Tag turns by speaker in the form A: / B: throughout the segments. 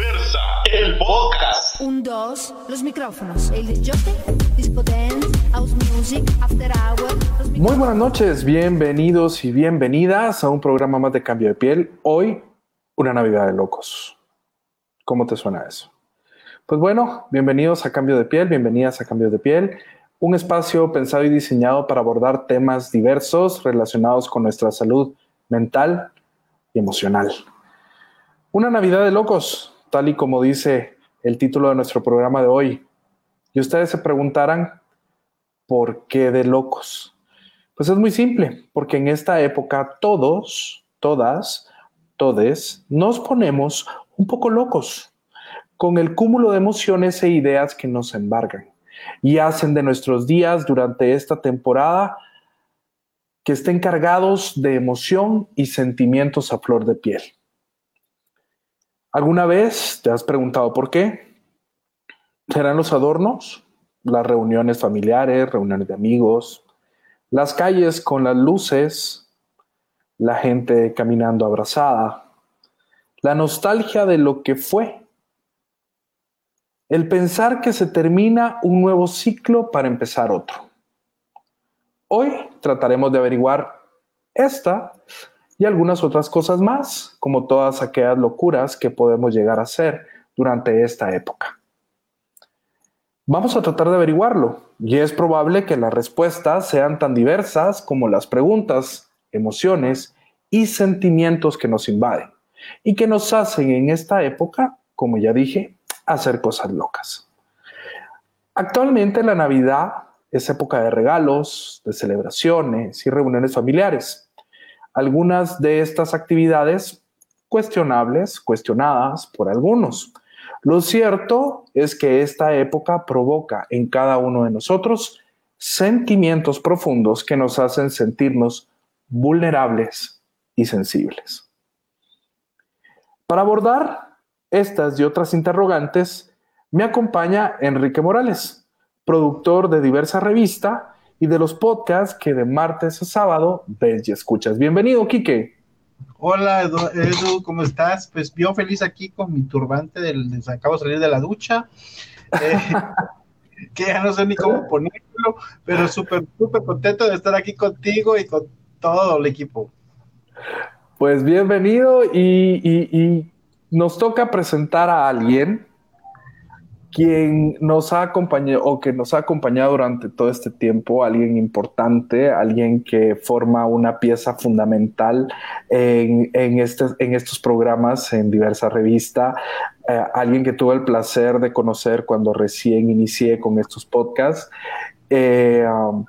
A: Diversa, el podcast.
B: Un, dos, los micrófonos. El disjockey, disco dance, house music, after hour. los
C: Muy buenas noches, bienvenidos y bienvenidas a un programa más de Cambio de Piel. Hoy, una Navidad de locos. ¿Cómo te suena eso? Pues bueno, bienvenidos a Cambio de Piel, bienvenidas a Cambio de Piel, un espacio pensado y diseñado para abordar temas diversos relacionados con nuestra salud mental y emocional. Una Navidad de locos, tal y como dice el título de nuestro programa de hoy. Y ustedes se preguntarán, ¿por qué de locos? Pues es muy simple, porque en esta época todos, todas, todes, nos ponemos un poco locos con el cúmulo de emociones e ideas que nos embargan y hacen de nuestros días durante esta temporada que estén cargados de emoción y sentimientos a flor de piel. ¿Alguna vez te has preguntado por qué? ¿Serán los adornos? Las reuniones familiares, reuniones de amigos, las calles con las luces, la gente caminando abrazada, la nostalgia de lo que fue, el pensar que se termina un nuevo ciclo para empezar otro. Hoy trataremos de averiguar esta y algunas otras cosas más, como todas aquellas locuras que podemos llegar a hacer durante esta época. Vamos a tratar de averiguarlo y es probable que las respuestas sean tan diversas como las preguntas, emociones y sentimientos que nos invaden y que nos hacen en esta época, como ya dije, hacer cosas locas. Actualmente la Navidad es época de regalos, de celebraciones y reuniones familiares. Algunas de estas actividades cuestionables, cuestionadas por algunos. Lo cierto es que esta época provoca en cada uno de nosotros sentimientos profundos que nos hacen sentirnos vulnerables y sensibles. Para abordar estas y otras interrogantes, me acompaña Enrique Morales, productor de diversa revista y de los podcasts que de martes a sábado ves y escuchas. Bienvenido, Quique.
D: Hola Edu, ¿cómo estás? Pues yo feliz aquí con mi turbante del, acabo de salir de la ducha, eh, que ya no sé ni cómo ponerlo, pero súper, súper contento de estar aquí contigo y con todo el equipo.
C: Pues bienvenido y, y nos toca presentar a alguien quien nos ha acompañado o que nos ha acompañado durante todo este tiempo, alguien importante, alguien que forma una pieza fundamental en, este, estos programas, en diversa revista, eh, alguien que tuve el placer de conocer cuando recién inicié con estos podcasts. Eh, um,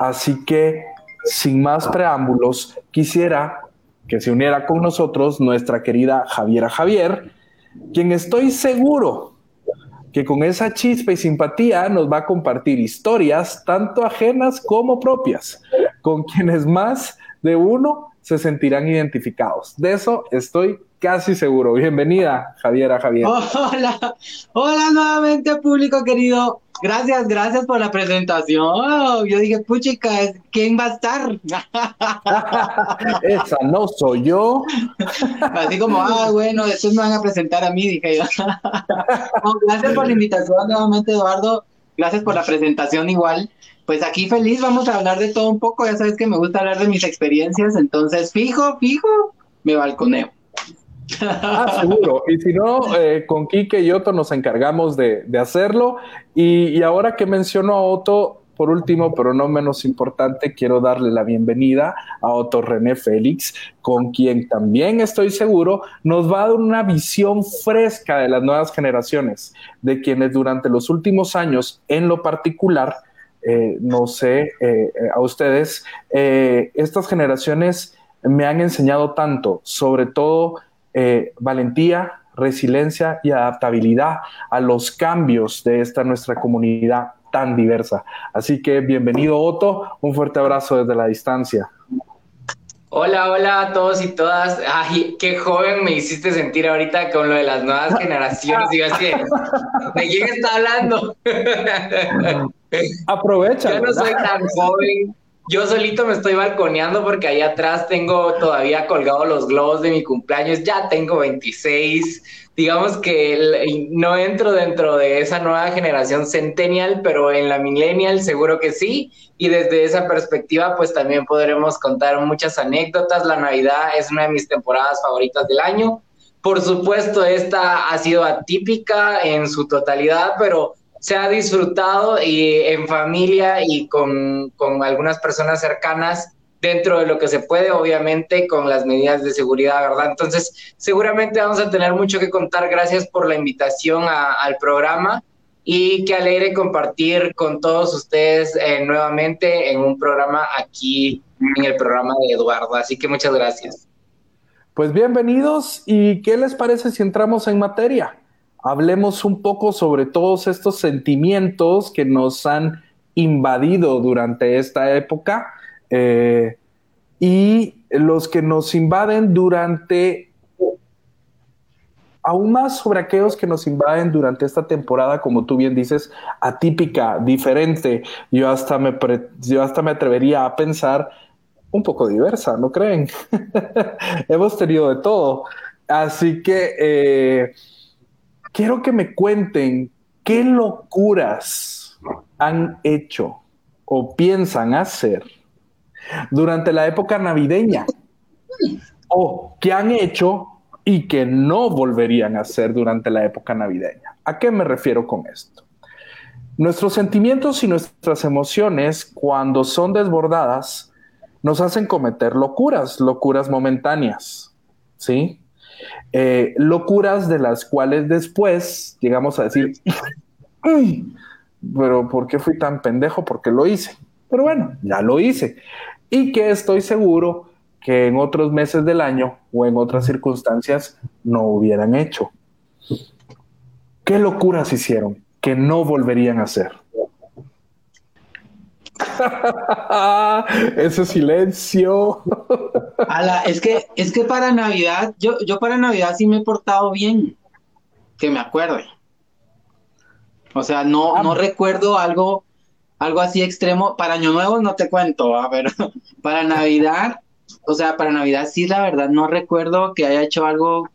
C: así que, sin más preámbulos, quisiera que se uniera con nosotros nuestra querida Javiera Javier, quien estoy seguro que con esa chispa y simpatía nos va a compartir historias tanto ajenas como propias, con quienes más de uno se sentirán identificados. De eso estoy casi seguro. Bienvenida, Javiera Javier.
E: Hola, hola nuevamente, público querido. Gracias, gracias por la presentación. Yo dije, puchica, ¿quién va a estar?
C: Esa no soy yo.
E: Así como, ah, bueno, después me van a presentar a mí, dije yo. gracias por la invitación nuevamente, Eduardo. Gracias por la presentación igual. Pues aquí feliz, vamos a hablar de todo un poco. Ya sabes que me gusta hablar de mis experiencias, entonces fijo, fijo, me balconeo.
C: Ah, seguro. Y si no, eh, con Quique y Otto nos encargamos de, hacerlo. Y, ahora que menciono a Otto, por último, pero no menos importante, quiero darle la bienvenida a Otto René Félix, con quien también estoy seguro nos va a dar una visión fresca de las nuevas generaciones, de quienes durante los últimos años, en lo particular, eh, no sé, eh, a ustedes, estas generaciones me han enseñado tanto, sobre todo eh, valentía, resiliencia y adaptabilidad a los cambios de esta nuestra comunidad tan diversa. Así que bienvenido Otto, un fuerte abrazo desde la distancia.
F: Hola, hola a todos y todas. Ay, qué joven me hiciste sentir ahorita con lo de las nuevas generaciones. Digo, así, ¿de quién está hablando?
C: Aprovecha.
F: Yo no soy tan joven. Yo solito me estoy balconeando porque ahí atrás tengo todavía colgados los globos de mi cumpleaños, ya tengo 26. Digamos que no entro dentro de esa nueva generación centennial, pero en la millennial seguro que sí. Y desde esa perspectiva, pues también podremos contar muchas anécdotas. La Navidad es una de mis temporadas favoritas del año. Por supuesto, esta ha sido atípica en su totalidad, pero se ha disfrutado y en familia y con, con, algunas personas cercanas dentro de lo que se puede, obviamente con las medidas de seguridad, ¿verdad? Entonces, seguramente vamos a tener mucho que contar. Gracias por la invitación al programa y qué alegre compartir con todos ustedes eh, nuevamente en un programa aquí en el programa de Eduardo. Así que muchas gracias.
C: Pues bienvenidos y ¿qué les parece si entramos en materia? Hablemos un poco sobre todos estos sentimientos que nos han invadido durante esta época eh, y los que nos invaden durante, aún más sobre aquellos que nos invaden durante esta temporada, como tú bien dices, atípica, diferente. Yo hasta me, yo hasta me atrevería a pensar un poco diversa, ¿no creen? Hemos tenido de todo. Así que... Eh, quiero que me cuenten qué locuras han hecho o piensan hacer durante la época navideña o qué han hecho y que no volverían a hacer durante la época navideña. ¿A qué me refiero con esto? Nuestros sentimientos y nuestras emociones, cuando son desbordadas, nos hacen cometer locuras, locuras momentáneas, ¿sí? Eh, locuras de las cuales después llegamos a decir, pero ¿por qué fui tan pendejo? Porque lo hice. Pero bueno, ya lo hice. Y que estoy seguro que en otros meses del año o en otras circunstancias no hubieran hecho. ¿Qué locuras hicieron que no volverían a hacer? Ese silencio.
E: es que, es que para Navidad, yo, yo para Navidad sí me he portado bien, que me acuerde. O sea, no, no ah. recuerdo algo, algo así extremo. Para Año Nuevo no te cuento, a ver, para Navidad, o sea, para Navidad sí, la verdad, no recuerdo que haya hecho algo,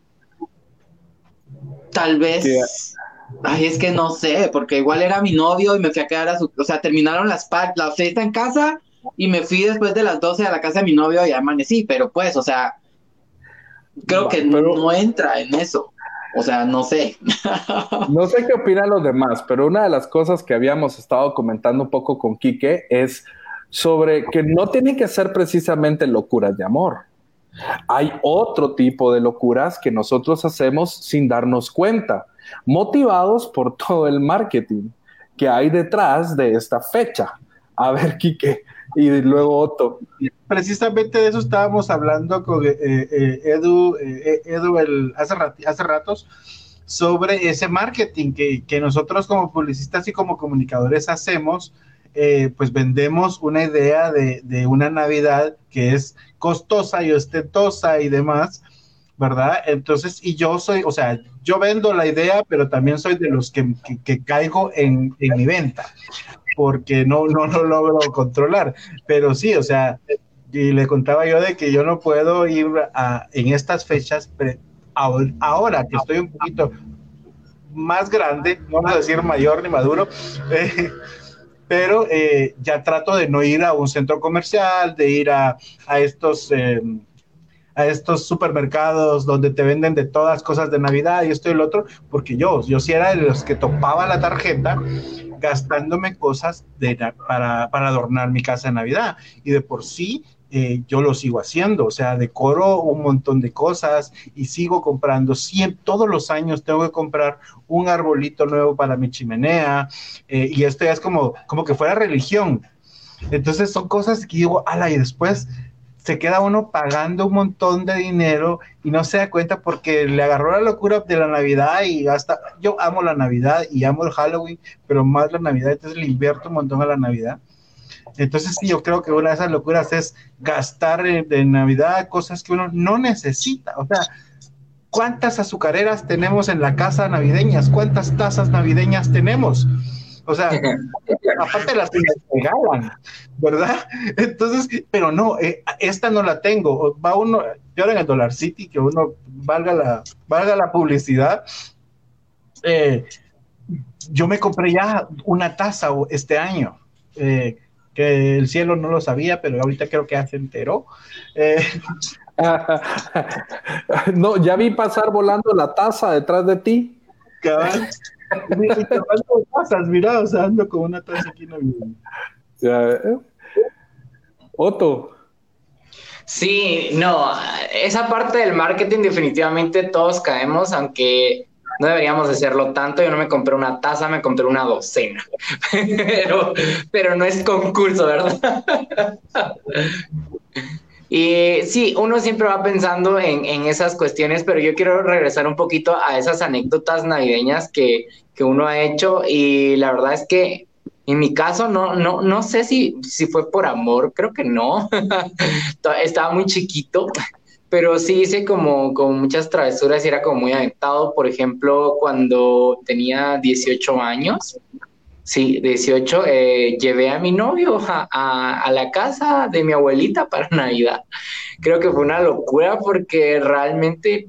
E: tal vez. Ay, es que no sé, porque igual era mi novio y me fui a quedar a su, o sea, terminaron las la fiesta en casa y me fui después de las 12 a la casa de mi novio y amanecí, pero pues, o sea, creo que no, entra en eso. O sea, no sé.
C: no sé qué opinan los demás, pero una de las cosas que habíamos estado comentando un poco con Quique es sobre que no tienen que ser precisamente locuras de amor. Hay otro tipo de locuras que nosotros hacemos sin darnos cuenta motivados por todo el marketing que hay detrás de esta fecha. A ver, Quique, y luego Otto.
D: Precisamente de eso estábamos hablando con eh, eh, Edu, eh, Edu el, hace, hace ratos sobre ese marketing que, que, nosotros como publicistas y como comunicadores hacemos, pues vendemos una idea de, de, una Navidad que es costosa y ostentosa y demás, ¿verdad? Entonces, y yo soy, o sea, yo vendo la idea, pero también soy de los que, caigo en, mi venta, porque no, no lo logro controlar. Pero sí, o sea, y le contaba yo de que yo no puedo ir a, en estas fechas, ahora que estoy un poquito más grande, no voy a decir mayor ni maduro, eh, pero eh, ya trato de no ir a un centro comercial, de ir a, estos... Eh, a estos supermercados donde te venden de todas cosas de Navidad y esto y lo otro, porque yo, yo sí era de los que topaba la tarjeta gastándome cosas de, para, adornar mi casa de Navidad. Y de por sí eh, yo lo sigo haciendo, o sea, decoro un montón de cosas y sigo comprando. Todos los años tengo que comprar un arbolito nuevo para mi chimenea eh, y esto ya es como, como que fuera religión. Entonces son cosas que digo, ala, y después se queda uno pagando un montón de dinero y no se da cuenta porque le agarró la locura de la Navidad y gasta. Yo amo la Navidad y amo el Halloween, pero más la Navidad, entonces le invierto un montón a la Navidad. Entonces, sí, yo creo que una de esas locuras es gastar de Navidad cosas que uno no necesita. O sea, ¿cuántas azucareras tenemos en la casa navideñas? ¿Cuántas tazas navideñas tenemos? O sea, aparte las que me regalan, ¿verdad? Entonces, pero no, eh, esta no la tengo. Va uno, yo ahora en el Dollar City, que uno valga la, valga la publicidad. eh, yo me compré ya una taza este año, eh, que el cielo no lo sabía, pero ahorita creo que ya se enteró. Eh,
C: no, ya vi pasar volando la taza detrás de ti.
D: cabal. Y- tazas, mira, o sea, ando con una taza aquí navideña.
C: Ya, eh. Otto,
F: Sí, no, esa parte del marketing definitivamente todos caemos, aunque no deberíamos hacerlo tanto. Yo no me compré una taza, me compré una docena. Pero, pero no es concurso, ¿verdad? Y sí, uno siempre va pensando en, en esas cuestiones, pero yo quiero regresar un poquito a esas anécdotas navideñas que, que uno ha hecho y la verdad es que en mi caso no, no, no sé si, si fue por amor, creo que no. Estaba muy chiquito, pero sí hice como, como muchas travesuras y era como muy aventado. Por ejemplo, cuando tenía 18 años, sí, 18, eh, llevé a mi novio a, la casa de mi abuelita para Navidad. Creo que fue una locura porque realmente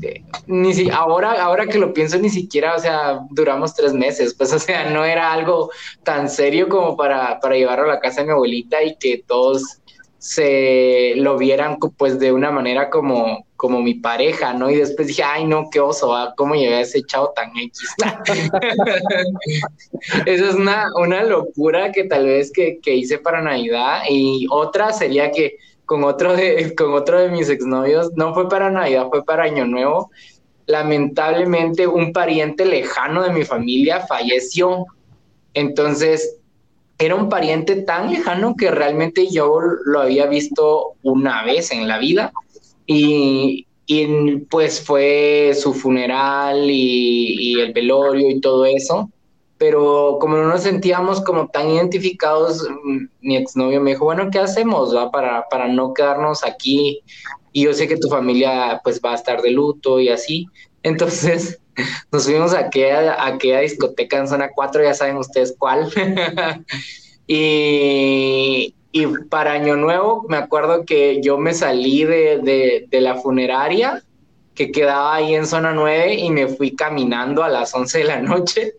F: eh, ni si, ahora, ahora que lo pienso, ni siquiera, o sea, duramos tres meses, pues, o sea, no era algo tan serio como para, para llevarlo a la casa de mi abuelita y que todos se lo vieran, pues, de una manera como, como mi pareja, ¿no? Y después dije, ay, no, qué oso, ¿ah? ¿cómo llevé a ese chavo tan X? Eso es una, una locura que tal vez que, que hice para Navidad y otra sería que con otro de, con otro de mis exnovios, no fue para Navidad, fue para Año Nuevo. Lamentablemente un pariente lejano de mi familia falleció. Entonces, era un pariente tan lejano que realmente yo lo había visto una vez en la vida y, y, pues fue su funeral y, y el velorio y todo eso pero como no nos sentíamos como tan identificados, mm, mi exnovio me dijo, bueno, ¿qué hacemos va? Para, para no quedarnos aquí? Y yo sé que tu familia pues va a estar de luto y así. Entonces nos fuimos a aquella, a aquella discoteca en zona 4, ya saben ustedes cuál. y, y para Año Nuevo me acuerdo que yo me salí de, de, de la funeraria que quedaba ahí en zona 9 y me fui caminando a las 11 de la noche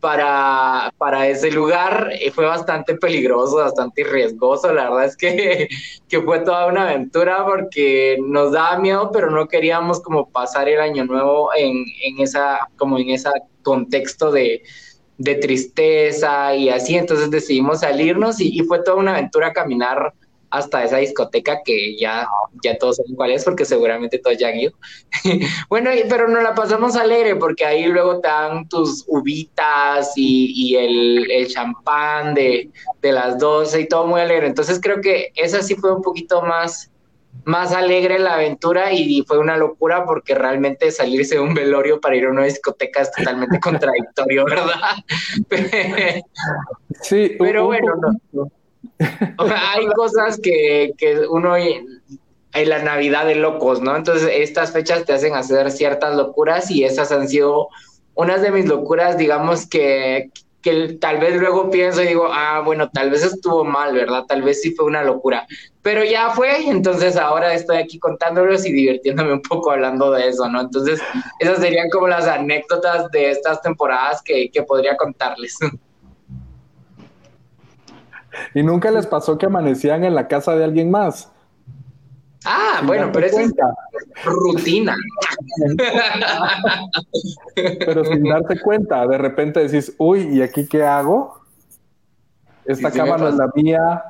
F: para, para ese lugar. Y fue bastante peligroso, bastante riesgoso. La verdad es que, que fue toda una aventura porque nos daba miedo, pero no queríamos como pasar el año nuevo en, en esa, como en ese contexto de, de tristeza y así. Entonces decidimos salirnos y, y fue toda una aventura caminar hasta esa discoteca que ya, ya todos saben cuál es porque seguramente todos ya han ido. bueno, y- pero nos la pasamos alegre porque ahí luego te dan tus uvitas y, y el, el champán de, de las 12 y todo muy alegre. Entonces creo que esa sí fue un poquito más, más alegre la aventura y fue una locura porque realmente salirse de un velorio para ir a una discoteca es totalmente contradictorio, ¿verdad?
C: sí,
F: Pero bueno, no. Hay cosas que, que uno en la Navidad de locos, ¿no? Entonces, estas fechas te hacen hacer ciertas locuras y esas han sido unas de mis locuras, digamos que, que tal vez luego pienso y digo, ah, bueno, tal vez estuvo mal, ¿verdad? Tal vez sí fue una locura, pero ya fue, entonces ahora estoy aquí contándolos y divirtiéndome un poco hablando de eso, ¿no? Entonces, esas serían como las anécdotas de estas temporadas que, que podría contarles.
C: ¿Y nunca les pasó que amanecían en la casa de alguien más?
F: Ah,
C: Sin
F: bueno, pero eso es rutina.
C: pero sin darte cuenta, de repente decís, uy, ¿y aquí qué hago? Esta
F: Sí,
C: cama no es la mía.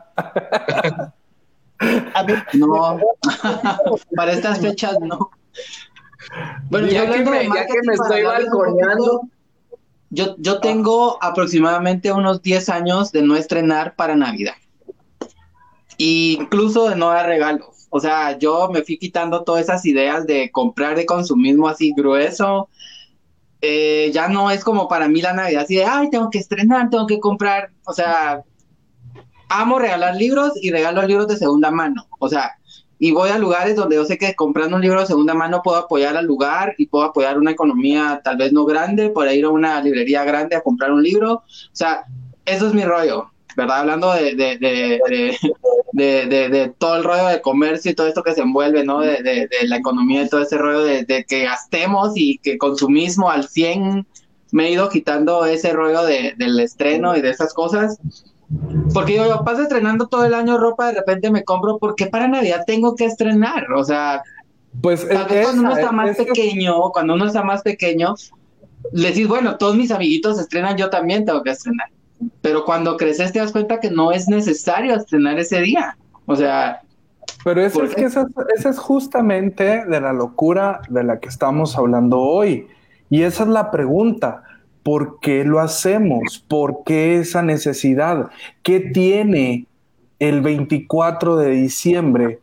D: A mí,
E: No, para estas fechas no. Bueno,
F: Ya que me- ya que me estoy balconeando.
E: Yo, yo tengo aproximadamente unos 10 años de no estrenar para Navidad. Y incluso de no dar regalos. O sea, yo me fui quitando todas esas ideas de comprar de consumismo así grueso. Eh, ya no es como para mí la Navidad así de, ay, tengo que estrenar, tengo que comprar. O sea, amo regalar libros y regalo libros de segunda mano. O sea, y voy a lugares donde yo sé que comprando un libro de segunda mano puedo apoyar al lugar y puedo apoyar una economía tal vez no grande, por ir a una librería grande a comprar un libro. O sea, eso es mi rollo, ¿verdad? Hablando de, de, de, de, de, todo el rollo de comercio y todo esto que se envuelve, ¿no? De, de, la economía y todo ese rollo de, que gastemos y que consumismo al 100, me he ido quitando ese rollo de, del estreno y de esas cosas. Porque yo, yo paso estrenando todo el año ropa, de repente me compro, ¿por qué para Navidad tengo que estrenar? O sea,
C: Pues
E: tal vez
C: es-
E: cuando uno está
C: es-
E: más
C: es que-
E: pequeño, cuando uno está más pequeño, le decís, bueno, todos mis amiguitos estrenan, yo también tengo que estrenar. Pero cuando creces te das cuenta que no es necesario estrenar ese día. O sea,
C: Pero eso
E: ¿Por
C: es que esa, esa es justamente de la locura de la que estamos hablando hoy. Y esa es la pregunta. ¿Por qué lo hacemos? ¿Por qué esa necesidad? ¿Qué tiene el 24 de diciembre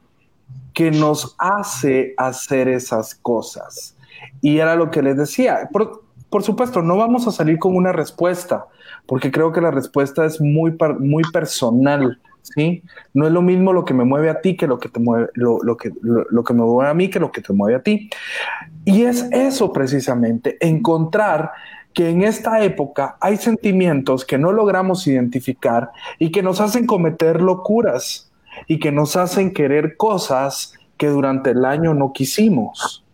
C: que nos hace hacer esas cosas? Y era lo que les decía. Por, por supuesto, no vamos a salir con una respuesta, porque creo que la respuesta es muy, muy personal, ¿sí? No es lo mismo lo que me mueve a ti que lo que te mueve, lo, lo que, lo, lo que me mueve a mí que lo que te mueve a ti. Y es eso precisamente, encontrar que en esta época hay sentimientos que no logramos identificar y que nos hacen cometer locuras y que nos hacen querer cosas que durante el año no quisimos,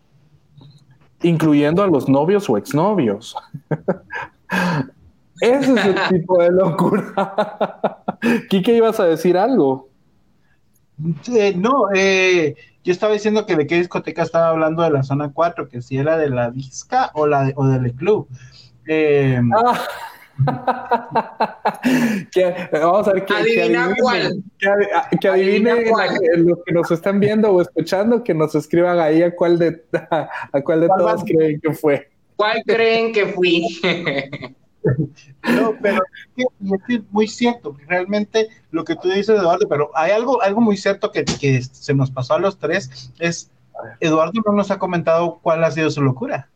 C: incluyendo a los novios o exnovios. Ese es el tipo de locura. Quique, ibas a decir algo.
D: Eh, no, eh, yo estaba diciendo que de qué discoteca estaba hablando de la zona 4, que si era de la disca o la de, o del club. Eh,
C: Que- vamos a ver que,
F: Adivina
C: adivine-
F: cuál.
C: Que, adi- que adivine
F: Adivina cuál.
C: la- los que nos están viendo o escuchando, que nos escriban ahí a cuál de a cuál de
D: ¿Cuál
C: todas
D: va?
C: creen que fue.
F: ¿Cuál creen que fui?
D: No, pero es que- y es que es muy cierto, que realmente lo que tú dices, Eduardo, pero hay algo, algo muy cierto que, que se nos pasó a los tres, es Eduardo no nos ha comentado cuál ha sido su locura.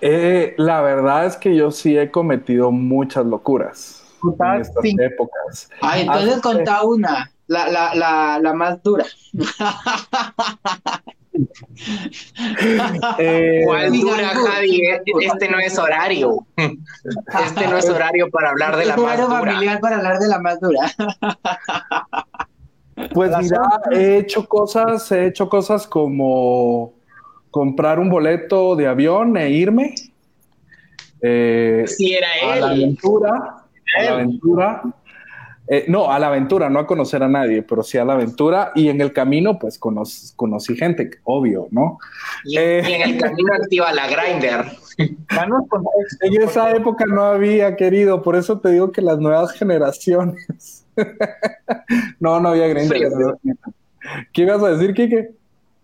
C: Eh, la verdad es que yo sí he cometido muchas locuras en estas
D: cinco.
C: épocas.
E: ay, entonces
C: Ah,
E: contá una, la, la, la, la más dura.
C: Eh,
F: ¿Cuál dura, Javi?
E: tú.
F: Este no es horario. Este no es horario para hablar de la
E: Es
F: más
E: horario
F: dura.
E: familiar para hablar de la más dura.
C: Pues mira, he hecho cosas, he hecho cosas como comprar un boleto de avión e irme. Eh,
F: Si era
C: a la
F: él.
C: aventura, a la aventura. Eh, no, a la aventura, no a conocer a nadie, pero sí a la aventura. Y en el camino, pues conoc- conocí gente, obvio, ¿no?
F: Y,
C: Eh.
F: y en el camino activa la grinder.
C: En esa época no había, querido, por eso te digo que las nuevas generaciones. no, no había Grindr. ¿Qué ibas a decir, Kike?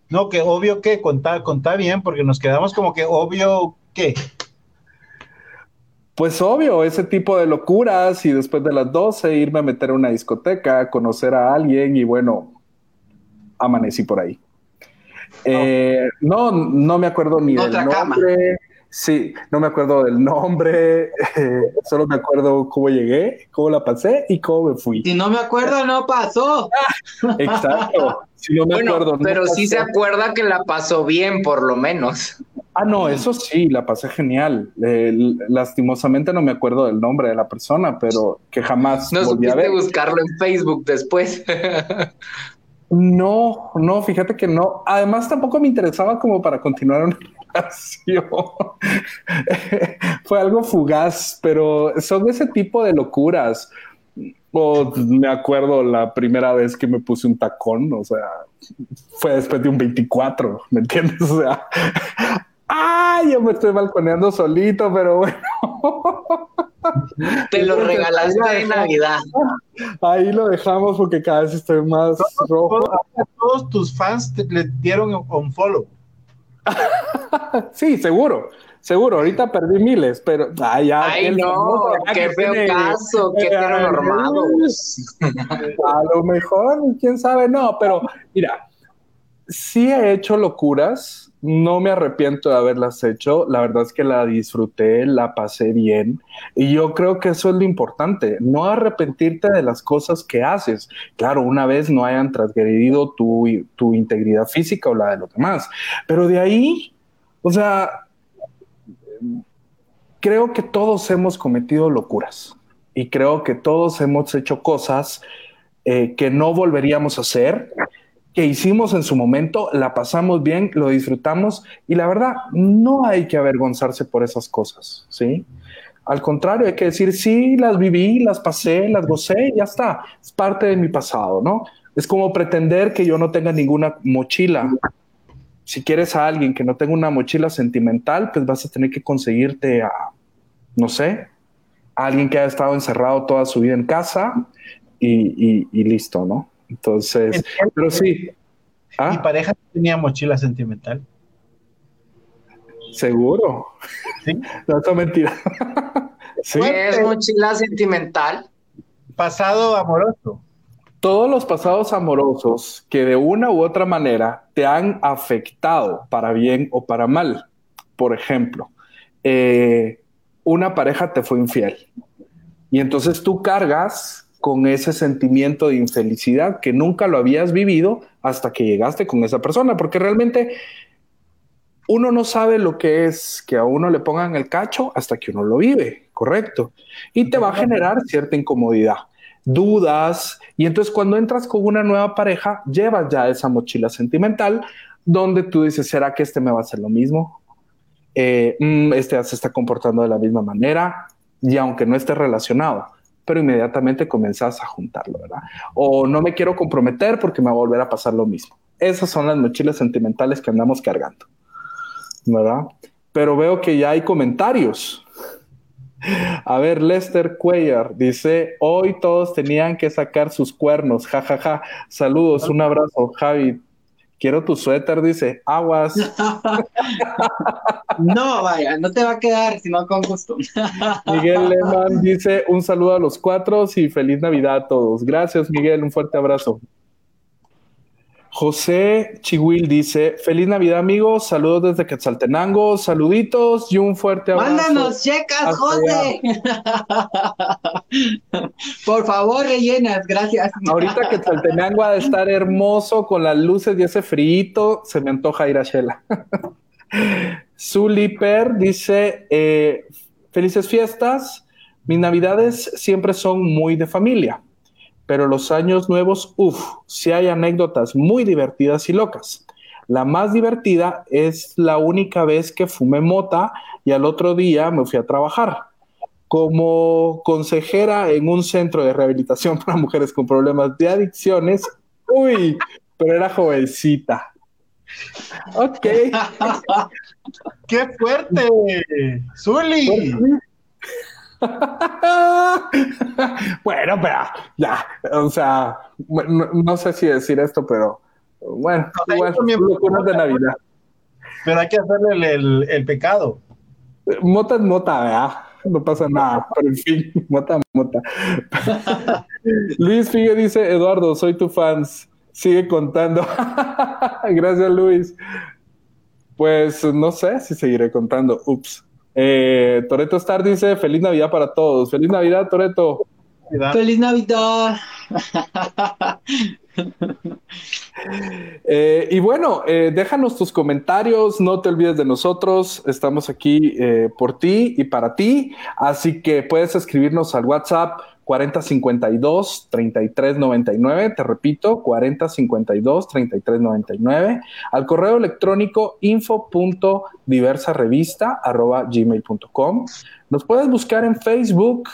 D: No, que obvio que contar, contar bien, porque nos quedamos como que obvio que.
C: Pues obvio, ese tipo de locuras y después de las 12 irme a meter a una discoteca, conocer a alguien y bueno, amanecí por ahí. Eh, no, no me acuerdo ni
E: Otra
C: del
E: cama.
C: Sí, no me acuerdo del nombre, eh, solo me acuerdo cómo llegué, cómo la pasé y cómo me fui.
E: Si no me acuerdo, no pasó.
C: Exacto. Si no me
F: Bueno,
C: acuerdo. no
F: pero sí se acuerda que la pasó bien, por lo menos.
C: Ah, no, eso sí, la pasé genial. Eh, lastimosamente no me acuerdo del nombre de la persona, pero que jamás
F: No
C: volví a
F: supiste
C: ver.
F: buscarlo en Facebook después.
C: No, no, fíjate que no. Además, tampoco me interesaba como para continuar una Fue algo fugaz, pero son ese tipo de locuras. O me acuerdo la primera vez que me puse un tacón, o sea, fue después de un 24, ¿me entiendes? O sea, ¡ay! Yo me estoy balconeando solito, pero bueno.
F: Te lo regalaste de Navidad.
C: Ahí lo dejamos porque cada vez estoy más rojo.
D: Todos, todos tus fans te, le dieron un follow.
C: Sí, seguro, seguro. Ahorita perdí miles, pero ay, ya,
F: Ay, no,
C: famoso,
F: qué feo
C: tiene-
F: caso, qué heteronormados.
C: A lo mejor, quién sabe, no, pero mira, sí he hecho locuras, no me arrepiento de haberlas hecho, la verdad es que la disfruté, la pasé bien. Y yo creo que eso es lo importante, no arrepentirte de las cosas que haces. Claro, una vez no hayan transgredido tu, tu integridad física o la de los demás, pero de ahí, o sea, creo que todos hemos cometido locuras y creo que todos hemos hecho cosas eh, que no volveríamos a hacer que hicimos en su momento, la pasamos bien, lo disfrutamos y la verdad, no hay que avergonzarse por esas cosas, ¿sí? Al contrario, hay que decir, sí, las viví, las pasé, las gocé, ya está, es parte de mi pasado, ¿no? Es como pretender que yo no tenga ninguna mochila. Si quieres a alguien que no tenga una mochila sentimental, pues vas a tener que conseguirte a, no sé, a alguien que haya estado encerrado toda su vida en casa y, y listo, ¿no? Entonces, pero sí.
D: ¿Ah? ¿Mi pareja tenía mochila sentimental?
C: Seguro. ¿Sí? No, es mentira.
F: ¿Sí? ¿Es mochila sentimental?
D: Pasado amoroso.
C: Todos los pasados amorosos que de una u otra manera te han afectado para bien o para mal. Por ejemplo, eh, una pareja te fue infiel y entonces tú cargas con ese sentimiento de infelicidad que nunca lo habías vivido hasta que llegaste con esa persona, porque realmente uno no sabe lo que es que a uno le pongan el cacho hasta que uno lo vive, correcto. Y te va a generar cierta incomodidad, dudas, y entonces cuando entras con una nueva pareja, llevas ya esa mochila sentimental donde tú dices, ¿será que este me va a hacer lo mismo? Eh, mm, este se está comportando de la misma manera, y aunque no esté relacionado, pero inmediatamente comenzás a juntarlo, ¿verdad? O no me quiero comprometer porque me va a volver a pasar lo mismo. Esas son las mochilas sentimentales que andamos cargando, ¿verdad? Pero veo que ya hay comentarios. A ver, Lester Cuellar dice, hoy todos tenían que sacar sus cuernos, jajaja. Ja, ja. Saludos, un abrazo, Javi. Quiero tu suéter, dice, aguas.
E: no, vaya, no te va a quedar, sino con gusto.
C: Miguel Lehmann dice, un saludo a los cuatro y feliz Navidad a todos. Gracias, Miguel, un fuerte abrazo. José Chihuil dice, feliz Navidad amigos, saludos desde Quetzaltenango, saluditos y un fuerte abrazo.
E: Mándanos checas, José. Por favor, rellenas, gracias.
C: Ahorita Quetzaltenango ha de estar hermoso con las luces y ese frío, se me antoja ir a Shela. Zuliper dice, eh, felices fiestas, mis navidades siempre son muy de familia pero los años nuevos, uff, sí hay anécdotas muy divertidas y locas. La más divertida es la única vez que fumé mota y al otro día me fui a trabajar como consejera en un centro de rehabilitación para mujeres con problemas de adicciones. Uy, pero era jovencita. Ok.
D: ¡Qué fuerte! ¡Zuli!
C: bueno, pero ya, o sea, no, sé si decir esto, pero bueno, igual, de Navidad.
D: Pero hay que hacerle el, pecado.
C: Mota es mota, ¿verdad? No pasa nada, pero en fin, mota, mota. Luis Figue dice, Eduardo, soy tu fans. Sigue contando. Gracias, Luis. Pues no sé si seguiré contando. Ups. Eh, Toreto Star dice: Feliz Navidad para todos. Feliz Navidad, Toreto.
E: Feliz Navidad.
C: Eh, y bueno, eh, déjanos tus comentarios, no te olvides de nosotros, estamos aquí eh, por ti y para ti, así que puedes escribirnos al WhatsApp 4052 3399, te repito, 4052 3399, al correo electrónico info.diversarevista arroba gmail.com. Nos puedes buscar en Facebook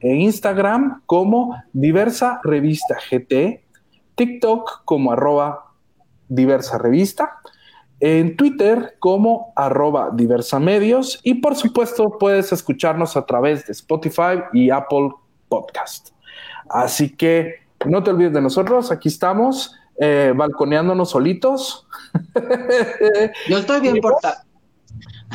C: e Instagram como Diversa Revista GT, TikTok como arroba Diversa Revista, en Twitter como arroba diversa medios y por supuesto puedes escucharnos a través de Spotify y Apple podcast. Así que no te olvides de nosotros, aquí estamos, eh, balconeándonos solitos.
E: Yo estoy bien portado.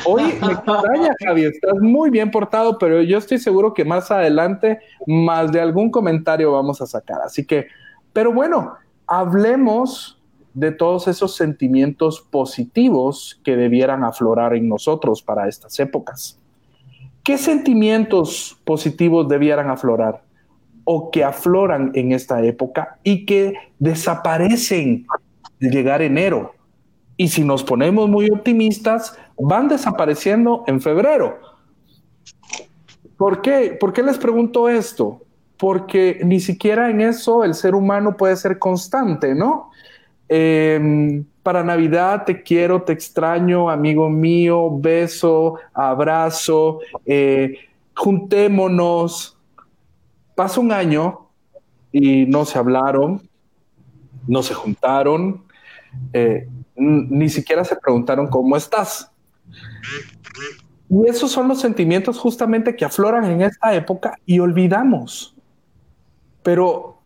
C: Hoy me extraña, Javi, estás muy bien portado, pero yo estoy seguro que más adelante más de algún comentario vamos a sacar. Así que, pero bueno, hablemos de todos esos sentimientos positivos que debieran aflorar en nosotros para estas épocas. ¿Qué sentimientos positivos debieran aflorar o que afloran en esta época y que desaparecen al llegar enero? Y si nos ponemos muy optimistas, van desapareciendo en febrero. ¿Por qué? ¿Por qué les pregunto esto? Porque ni siquiera en eso el ser humano puede ser constante, ¿no? Em, para Navidad te quiero, te extraño, amigo mío, beso, abrazo, eh, juntémonos. Pasa un año y no se hablaron, no se juntaron, eh, ni siquiera se preguntaron cómo estás. Y esos son los sentimientos justamente que afloran en esta época y olvidamos. Pero,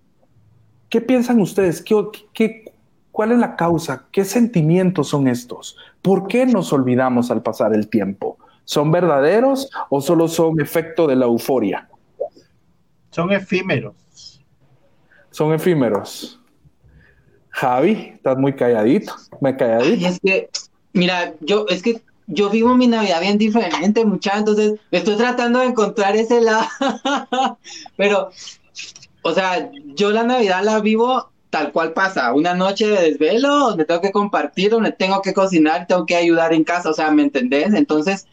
C: ¿qué piensan ustedes? ¿Qué, qué, ¿Cuál es la causa? ¿Qué sentimientos son estos? ¿Por qué nos olvidamos al pasar el tiempo? ¿Son verdaderos o solo son efecto de la euforia?
D: Son efímeros.
C: Son efímeros. Javi, estás muy calladito, me calladito.
E: es que, mira, yo, es que yo vivo mi Navidad bien diferente, muchachos, entonces estoy tratando de encontrar ese lado. Pero, o sea, yo la Navidad la vivo tal cual pasa, una noche de desvelo donde tengo que compartir, donde tengo que cocinar, tengo que ayudar en casa, o sea, ¿me entendés? Entonces,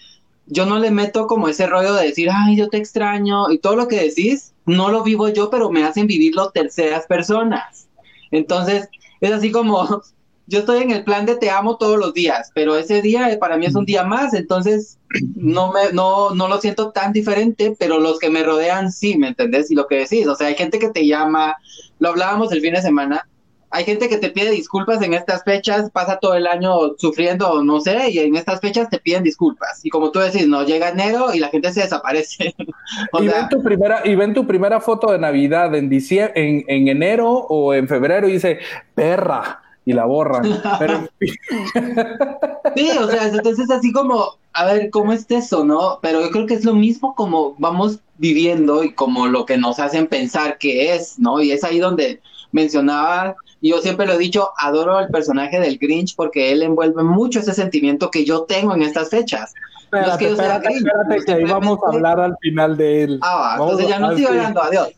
E: yo no le meto como ese rollo de decir, ay, yo te extraño, y todo lo que decís, no lo vivo yo, pero me hacen vivirlo terceras personas. Entonces, es así como, yo estoy en el plan de te amo todos los días, pero ese día eh, para mí es un día más, entonces no me no no lo siento tan diferente, pero los que me rodean sí, ¿me entendés? Y lo que decís, o sea, hay gente que te llama, lo hablábamos el fin de semana, hay gente que te pide disculpas en estas fechas, pasa todo el año sufriendo, no sé, y en estas fechas te piden disculpas. Y como tú decís, no llega enero y la gente se desaparece.
C: y, ven tu primera, y ven tu primera foto de Navidad en, diciembre, en, en enero o en febrero y dice, perra, y la borran.
E: sí, o sea, entonces así como, a ver, ¿cómo es eso, no? Pero yo creo que es lo mismo como vamos viviendo y como lo que nos hacen pensar que es, ¿no? Y es ahí donde mencionaba, yo siempre lo he dicho, adoro al personaje del Grinch porque él envuelve mucho ese sentimiento que yo tengo en estas fechas.
C: Espérate, espérate, espérate, que ahí vamos a hablar al final de él.
E: Ah, entonces ya no estoy hablando, adiós.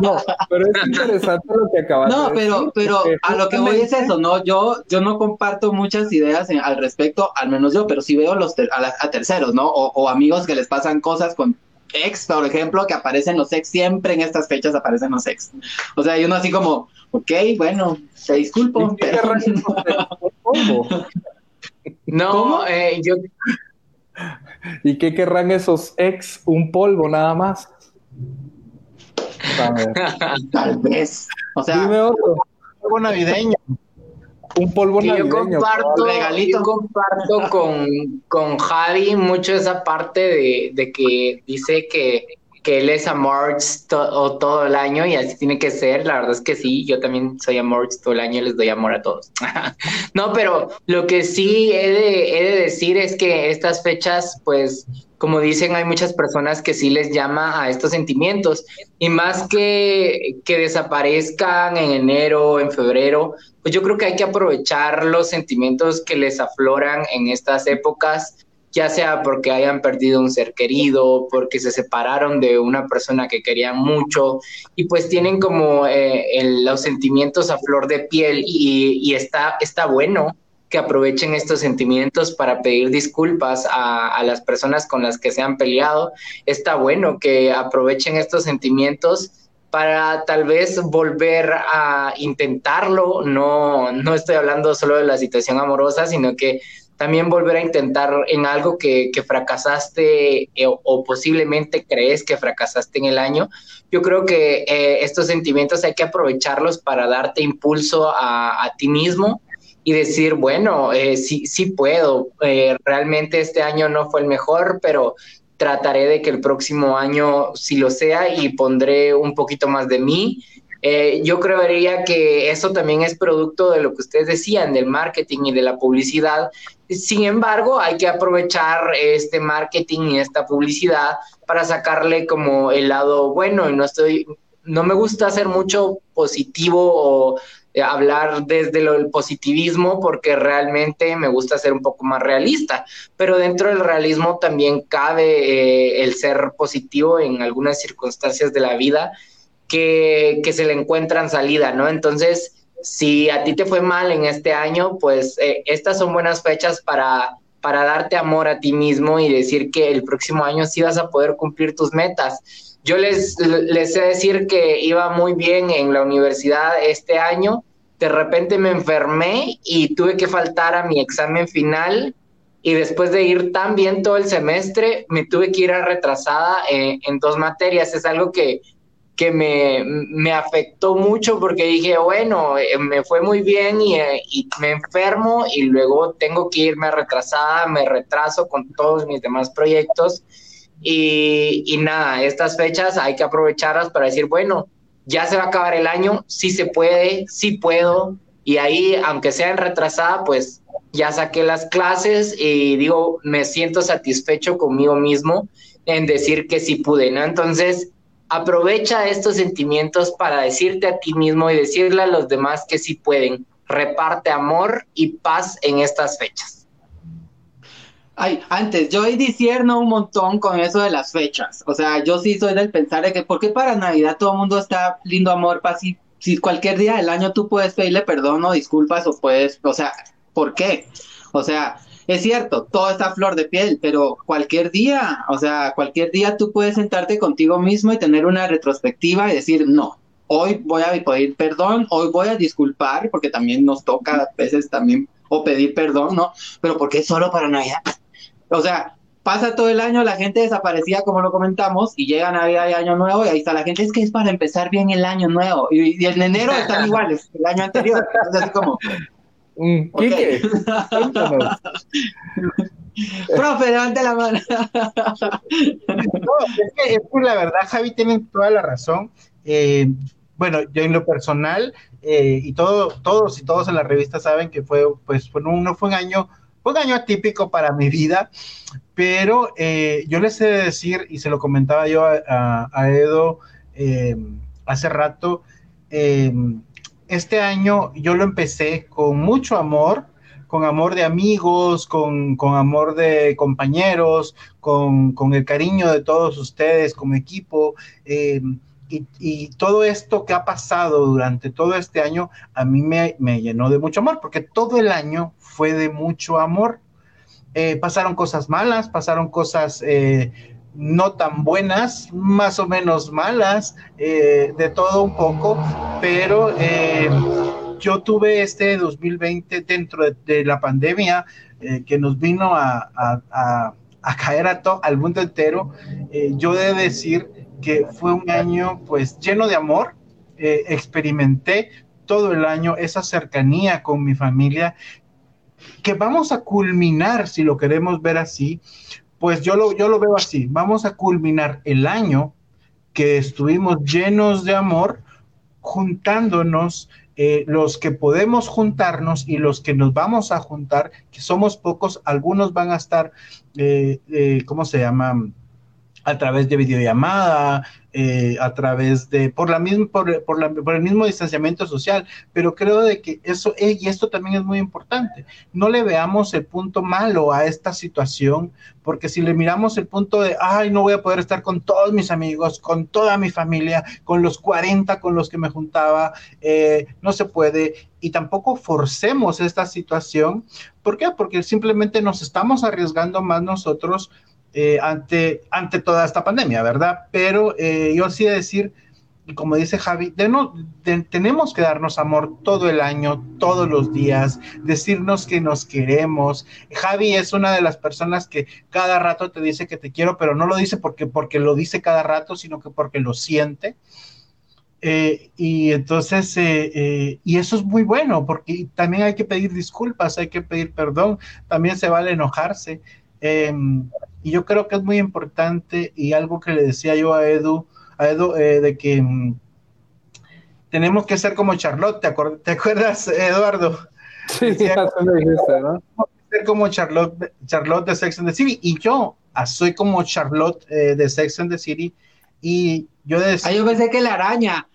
C: No, no, pero es interesante lo que acabas
E: no,
C: de
E: pero,
C: decir.
E: pero
C: porque
E: a lo que voy es eso, ¿no? Yo, yo no comparto muchas ideas en- al respecto, al menos yo, pero sí veo los ter- a, la- a terceros, ¿no? O, o amigos que les pasan cosas con ex, por ejemplo, que aparecen los ex, siempre en estas fechas aparecen los ex. O sea, y uno así como, ok, bueno, te disculpo,
C: ¿Y qué
E: pero...
C: querrán esos ex? ¿Cómo?
F: No,
E: ¿Cómo?
F: eh, yo
C: ¿Y qué querrán esos ex? Un polvo nada más. A ver,
E: Tal vez. O sea,
C: dime otro.
D: Algo navideño.
C: Un polvo
F: que yo
C: navideño.
F: comparto,
E: regalito.
F: yo comparto con, con Javi mucho esa parte de, de que dice que, que él es to- todo el año y así tiene que ser. La verdad es que sí, yo también soy amor todo el año y les doy amor a todos. no, pero lo que sí he de, he de decir es que estas fechas, pues, como dicen, hay muchas personas que sí les llama a estos sentimientos y más que, que desaparezcan en enero, en febrero, pues yo creo que hay que aprovechar los sentimientos que les afloran en estas épocas, ya sea porque hayan perdido un ser querido, porque se separaron de una persona que querían mucho y pues tienen como eh, los sentimientos a flor de piel y, y está, está bueno que aprovechen estos sentimientos para pedir disculpas a, a las personas con las que se han peleado. Está bueno que aprovechen estos sentimientos para tal vez volver a intentarlo. No, no estoy hablando solo de la situación amorosa, sino que también volver a intentar en algo que, que fracasaste eh, o posiblemente crees que fracasaste en el año. Yo creo que eh, estos sentimientos hay que aprovecharlos para darte impulso a, a ti mismo y decir, bueno, eh, sí, sí puedo, eh, realmente este año no fue el mejor, pero trataré de que el próximo año sí lo sea y pondré un poquito más de mí. Eh, yo creería que eso también es producto de lo que ustedes decían, del marketing y de la publicidad. Sin embargo, hay que aprovechar este marketing y esta publicidad para sacarle como el lado bueno y no estoy, no me gusta hacer mucho positivo o eh, hablar desde lo, el positivismo porque realmente me gusta ser un poco más realista, pero dentro del realismo también cabe eh, el ser positivo en algunas circunstancias de la vida que, que se le encuentran salida, ¿no? Entonces, si a ti te fue mal en este año, pues eh, estas son buenas fechas para, para darte amor a ti mismo y decir que el próximo año sí vas a poder cumplir tus metas. Yo les, les sé decir que iba muy bien en la universidad este año, de repente me enfermé y tuve que faltar a mi examen final y después de ir tan bien todo el semestre, me tuve que ir a retrasada en, en dos materias. Es algo que que me, me, afectó mucho porque dije, bueno, eh, me fue muy bien y, eh, y, me enfermo y luego tengo que irme retrasada, me retraso con todos mis demás proyectos y, y nada, estas fechas hay que aprovecharlas para decir, bueno, ya se va a acabar el año, sí se puede, sí puedo y ahí, aunque sea en retrasada, pues ya saqué las clases y digo, me siento satisfecho conmigo mismo en decir que sí pude, ¿no? Entonces, aprovecha estos sentimientos para decirte a ti mismo y decirle a los demás que sí pueden. Reparte amor y paz en estas fechas.
E: Ay, antes, yo disierno un montón con eso de las fechas. O sea, yo sí soy del pensar de que, ¿por qué para Navidad todo el mundo está lindo amor, paz y si cualquier día del año tú puedes pedirle perdón o disculpas o puedes, o sea, ¿por qué? O sea, es cierto, todo está flor de piel, pero cualquier día, o sea, cualquier día tú puedes sentarte contigo mismo y tener una retrospectiva y decir, no, hoy voy a pedir perdón, hoy voy a disculpar, porque también nos toca a veces también, o pedir perdón, ¿no? Pero porque es solo para Navidad. O sea, pasa todo el año, la gente desaparecía, como lo comentamos, y llega Navidad y Año Nuevo, y ahí está la gente, es que es para empezar bien el año nuevo, y, y en enero están iguales el año anterior, entonces así como,
C: Mm, Quique, cuéntanos.
E: Profe, levante la mano.
D: No, es que, es que la verdad, Javi tiene toda la razón. Eh, bueno, yo en lo personal, eh, y todo, todos y todos en la revista saben que fue, pues, fue un, no fue un año, fue un año atípico para mi vida, pero eh, yo les he de decir, y se lo comentaba yo a, a, a Edo hace rato, eh, este año yo lo empecé con mucho amor, con amor de amigos, con, con amor de compañeros, con, con, el cariño de todos ustedes como equipo. Eh, y, todo esto que ha pasado durante todo este año a mí me, me llenó de mucho amor, porque todo el año fue de mucho amor. Eh, pasaron cosas malas, pasaron cosas eh, no tan buenas, más o menos malas, eh, de todo un poco, pero eh, yo tuve este 2020 dentro de, la pandemia eh, que nos vino a, a, caer a to, al mundo entero. Yo de decir que fue un año pues lleno de amor, experimenté todo el año esa cercanía con mi familia que vamos a culminar, si lo queremos ver así, pues yo lo, yo lo veo así. Vamos a culminar el año que estuvimos llenos de amor, juntándonos eh, los que podemos juntarnos y los que nos vamos a juntar, que somos pocos, algunos van a estar, eh, eh, ¿cómo se llama? A través de videollamada, eh, a través de, por, la misma, por, la, por, el mismo distanciamiento social, pero creo de que eso, eh, y esto también es muy importante, no le veamos el punto malo a esta situación, porque si le miramos el punto de, ay, no voy a poder estar con todos mis amigos, con toda mi familia, con los 40 con los que me juntaba, eh, no se puede, y tampoco forcemos esta situación, ¿por qué? Porque simplemente nos estamos arriesgando más nosotros eh, ante, ante toda esta pandemia, ¿verdad? Pero eh, yo sí decir, y como dice Javi, de no, de, tenemos que darnos amor todo el año, todos los días, decirnos que nos queremos. Javi es una de las personas que cada rato te dice que te quiero, pero no lo dice porque, porque lo dice cada rato, sino que porque lo siente. Eh, y entonces, eh, eh, y eso es muy bueno, porque también hay que pedir disculpas, hay que pedir perdón, también se vale enojarse. Em, y yo creo que es muy importante y algo que le decía yo a Edu, a Edu eh, de que mm, tenemos que ser como Charlotte, ¿te, acuerdas, ¿te acuerdas Eduardo?
C: Sí, decía, me dijiste, ¿no?
D: ser como Charlotte, Charlotte de Sex and the City y yo ah, soy como Charlotte eh, de Sex and the City y yo decía...
E: Ah, yo pensé que la araña.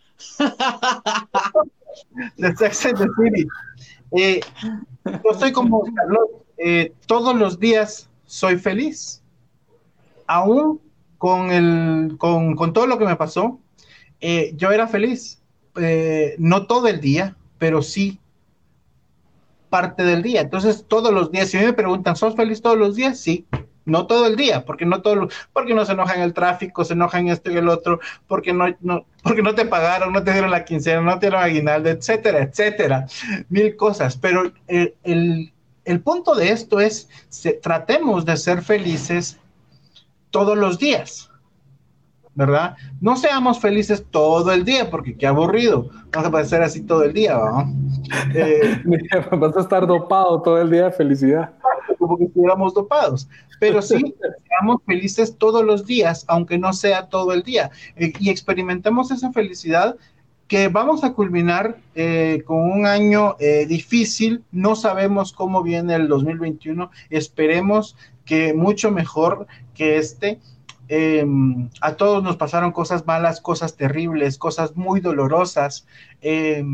D: de Sex and the City. Eh, yo soy como Carlos, eh, todos los días soy feliz. Aún con, el, con, con todo lo que me pasó, eh, yo era feliz. Eh, no todo el día, pero sí parte del día. Entonces, todos los días, si me preguntan, ¿sos feliz todos los días? Sí. No todo el día, porque no todo, porque no se enoja en el tráfico, se enoja en esto y el otro, porque no, no, porque no te pagaron, no te dieron la quincena, no te dieron aguinaldo, etcétera, etcétera, mil cosas. Pero el, el, el punto de esto es, se, tratemos de ser felices todos los días. ¿verdad? No seamos felices todo el día, porque qué aburrido. No se puede ser así todo el día, ¿verdad?
C: Eh, Vas a estar dopado todo el día de felicidad.
D: Como que estuviéramos dopados. Pero sí, seamos felices todos los días, aunque no sea todo el día. Eh, y experimentemos esa felicidad que vamos a culminar eh, con un año eh, difícil. No sabemos cómo viene el 2021. Esperemos que mucho mejor que este eh, a todos nos pasaron cosas malas, cosas terribles, cosas muy dolorosas, eh,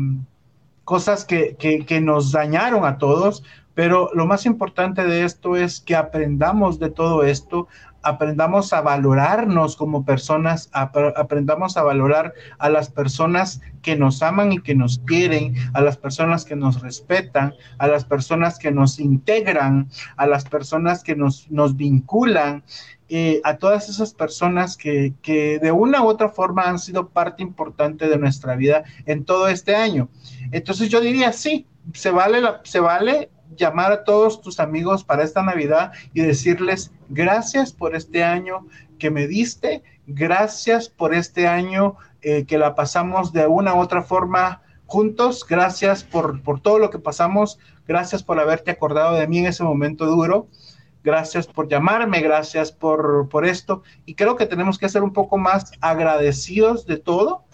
D: cosas que, que, nos dañaron a todos, pero lo más importante de esto es que aprendamos de todo esto, aprendamos a valorarnos como personas, ap aprendamos a valorar a las personas que nos aman y que nos quieren, a las personas que nos respetan, a las personas que nos integran, a las personas que nos, nos vinculan eh, a todas esas personas que, que, de una u otra forma han sido parte importante de nuestra vida en todo este año. Entonces yo diría, sí, se vale, la, se vale llamar a todos tus amigos para esta Navidad y decirles gracias por este año que me diste, gracias por este año eh, que la pasamos de una u otra forma juntos, gracias por, por todo lo que pasamos, gracias por haberte acordado de mí en ese momento duro gracias por llamarme, gracias por, por, esto. Y creo que tenemos que ser un poco más agradecidos de todo.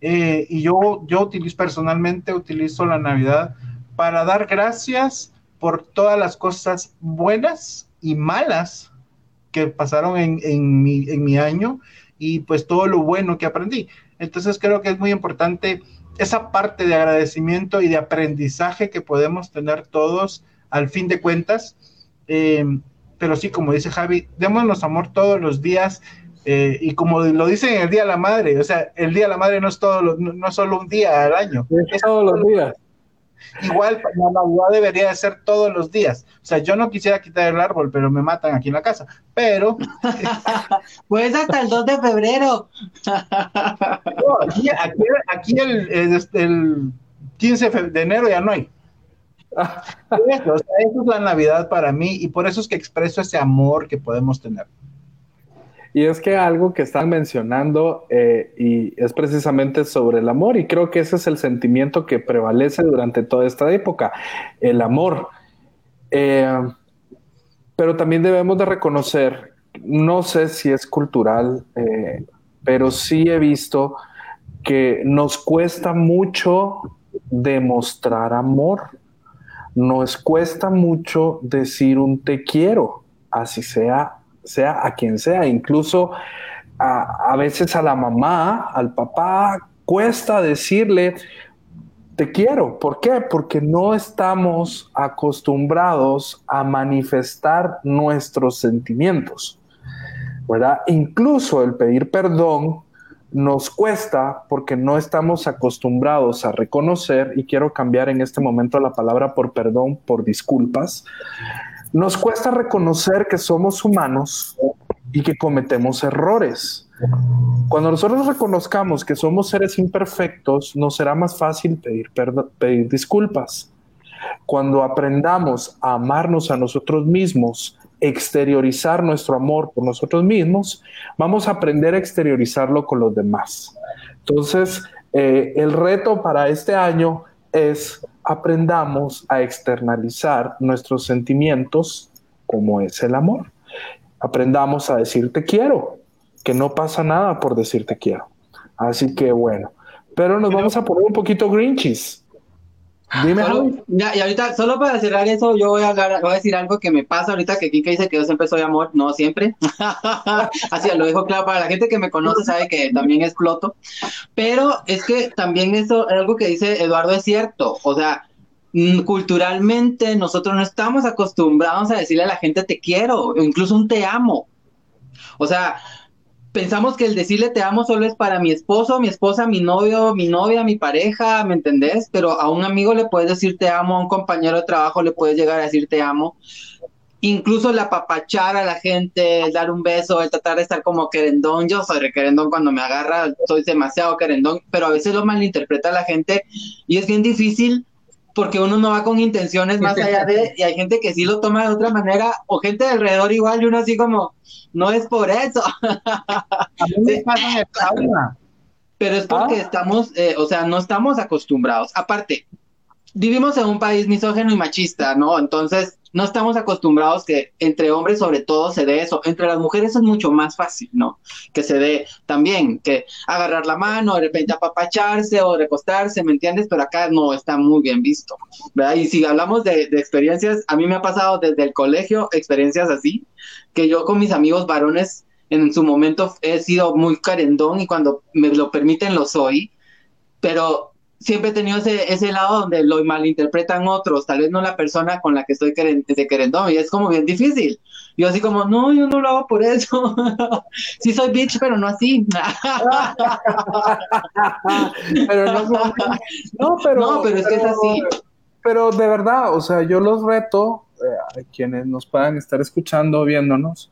D: Eh, y yo, yo personalmente, utilizo la Navidad para dar gracias por todas las cosas buenas y malas que pasaron en, en, mi, en mi año y pues todo lo bueno que aprendí. Entonces creo que es muy importante esa parte de agradecimiento y de aprendizaje que podemos tener todos al fin de cuentas eh, pero sí, como dice Javi, démonos amor todos los días. Eh, y como lo dicen el Día de la Madre, o sea, el Día de la Madre no es, todo lo, no, no es solo un día al año.
C: Es, es todos los días.
D: Igual la Navidad debería de ser todos los días. O sea, yo no quisiera quitar el árbol, pero me matan aquí en la casa. Pero.
E: pues hasta el 2 de febrero.
D: no, aquí, aquí, aquí el, el, el, 15 de enero ya no hay. Eso, o sea, eso es la Navidad para mí y por eso es que expreso ese amor que podemos tener.
C: Y es que algo que están mencionando eh, y es precisamente sobre el amor y creo que ese es el sentimiento que prevalece durante toda esta época, el amor. Eh, pero también debemos de reconocer, no sé si es cultural, eh, pero sí he visto que nos cuesta mucho demostrar amor nos cuesta mucho decir un te quiero, así sea, sea a quien sea, incluso a, a veces a la mamá, al papá, cuesta decirle te quiero. ¿Por qué? Porque no estamos acostumbrados a manifestar nuestros sentimientos, ¿verdad? Incluso el pedir perdón nos cuesta porque no estamos acostumbrados a reconocer, y quiero cambiar en este momento la palabra por perdón, por disculpas, nos cuesta reconocer que somos humanos y que cometemos errores. Cuando nosotros reconozcamos que somos seres imperfectos, nos será más fácil pedir, pedir disculpas. Cuando aprendamos a amarnos a nosotros mismos, exteriorizar nuestro amor por nosotros mismos, vamos a aprender a exteriorizarlo con los demás. Entonces, eh, el reto para este año es aprendamos a externalizar nuestros sentimientos como es el amor. Aprendamos a decir te quiero, que no pasa nada por decir te quiero. Así que bueno, pero nos vamos a poner un poquito grinchies. Dime,
E: Solo-
C: Javi.
E: ya, y ahorita, solo para cerrar eso, yo voy a, hablar, voy a decir algo que me pasa ahorita que Kika dice que yo siempre soy amor, no siempre. Así lo dejo claro para la gente que me conoce sabe que también exploto. Pero es que también eso, algo que dice Eduardo es cierto. O sea, mm, culturalmente nosotros no estamos acostumbrados a decirle a la gente te quiero, o incluso un te amo. O sea, pensamos que el decirle te amo solo es para mi esposo, mi esposa, mi novio, mi novia, mi pareja, ¿me entendés? Pero a un amigo le puedes decir te amo, a un compañero de trabajo le puedes llegar a decir te amo. Incluso el apapachar a la gente, el dar un beso, el tratar de estar como querendón. Yo soy querendón cuando me agarra, soy demasiado querendón, pero a veces lo malinterpreta la gente y es bien difícil porque uno no va con intenciones más allá de, y hay gente que sí lo toma de otra manera, o gente de alrededor igual, y uno así como, no es por eso.
D: A mí me pasa en el sauna.
E: Pero es porque
C: Ah.
E: estamos, eh, o sea, no estamos acostumbrados. Aparte, vivimos en un país misógeno y machista, ¿no? Entonces, no estamos acostumbrados que entre hombres sobre todo se dé eso. Entre las mujeres es mucho más fácil, ¿no? Que se dé también, que agarrar la mano, de repente apapacharse o recostarse, ¿me entiendes? Pero acá no está muy bien visto, ¿verdad? Y si hablamos de, de experiencias, a mí me ha pasado desde el colegio experiencias así, que yo con mis amigos varones en su momento he sido muy carendón y cuando me lo permiten lo soy, pero siempre he tenido ese, ese lado donde lo malinterpretan otros, tal vez no la persona con la que estoy queren- de querendón y es como bien difícil. Yo así como, no, yo no lo hago por eso. sí soy bitch, pero no así.
C: pero no, no, pero,
E: No, pero es que es así.
C: Pero de verdad, o sea, yo los reto, eh, a quienes nos puedan estar escuchando, viéndonos,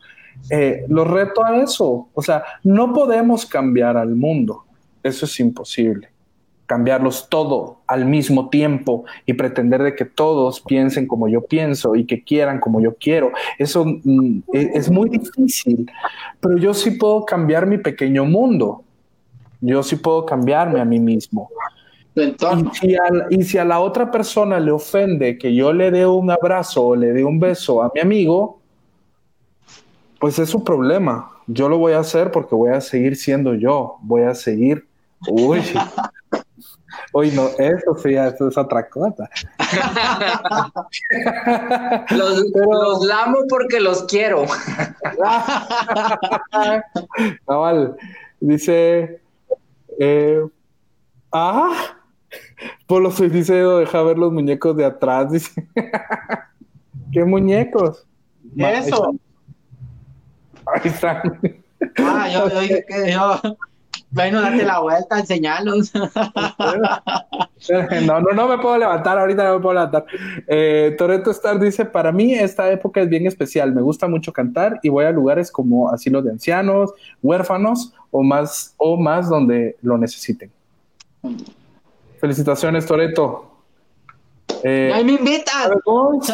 C: eh, los reto a eso. O sea, no podemos cambiar al mundo. Eso es imposible. Cambiarlos todo al mismo tiempo y pretender de que todos piensen como yo pienso y que quieran como yo quiero. Eso mm, es, es muy difícil. Pero yo sí puedo cambiar mi pequeño mundo. Yo sí puedo cambiarme a mí mismo.
E: Entorno.
C: Y si, a, y si a la otra persona le ofende que yo le dé un abrazo o le dé un beso a mi amigo, pues es su problema. Yo lo voy a hacer porque voy a seguir siendo yo. Voy a seguir. Uy. Uy, no, eso sí, eso es otra cosa.
F: Los,
C: Pero-
F: los lamo porque los quiero.
C: Cabal, dice. Eh, ah, Polo soy dice, deja ver los muñecos de atrás. Dice, ¿qué muñecos?
D: Eso.
C: Ahí están.
E: Ah, yo, yo dije que yo. Bueno, date la vuelta, enseñalos.
C: No, no, no me puedo levantar, ahorita no me puedo levantar. Eh, Toreto Star dice, para mí esta época es bien especial, me gusta mucho cantar y voy a lugares como asilos de ancianos, huérfanos o más, o más donde lo necesiten. Felicitaciones, Toreto. Eh,
E: ¡Ay, me
C: Gons.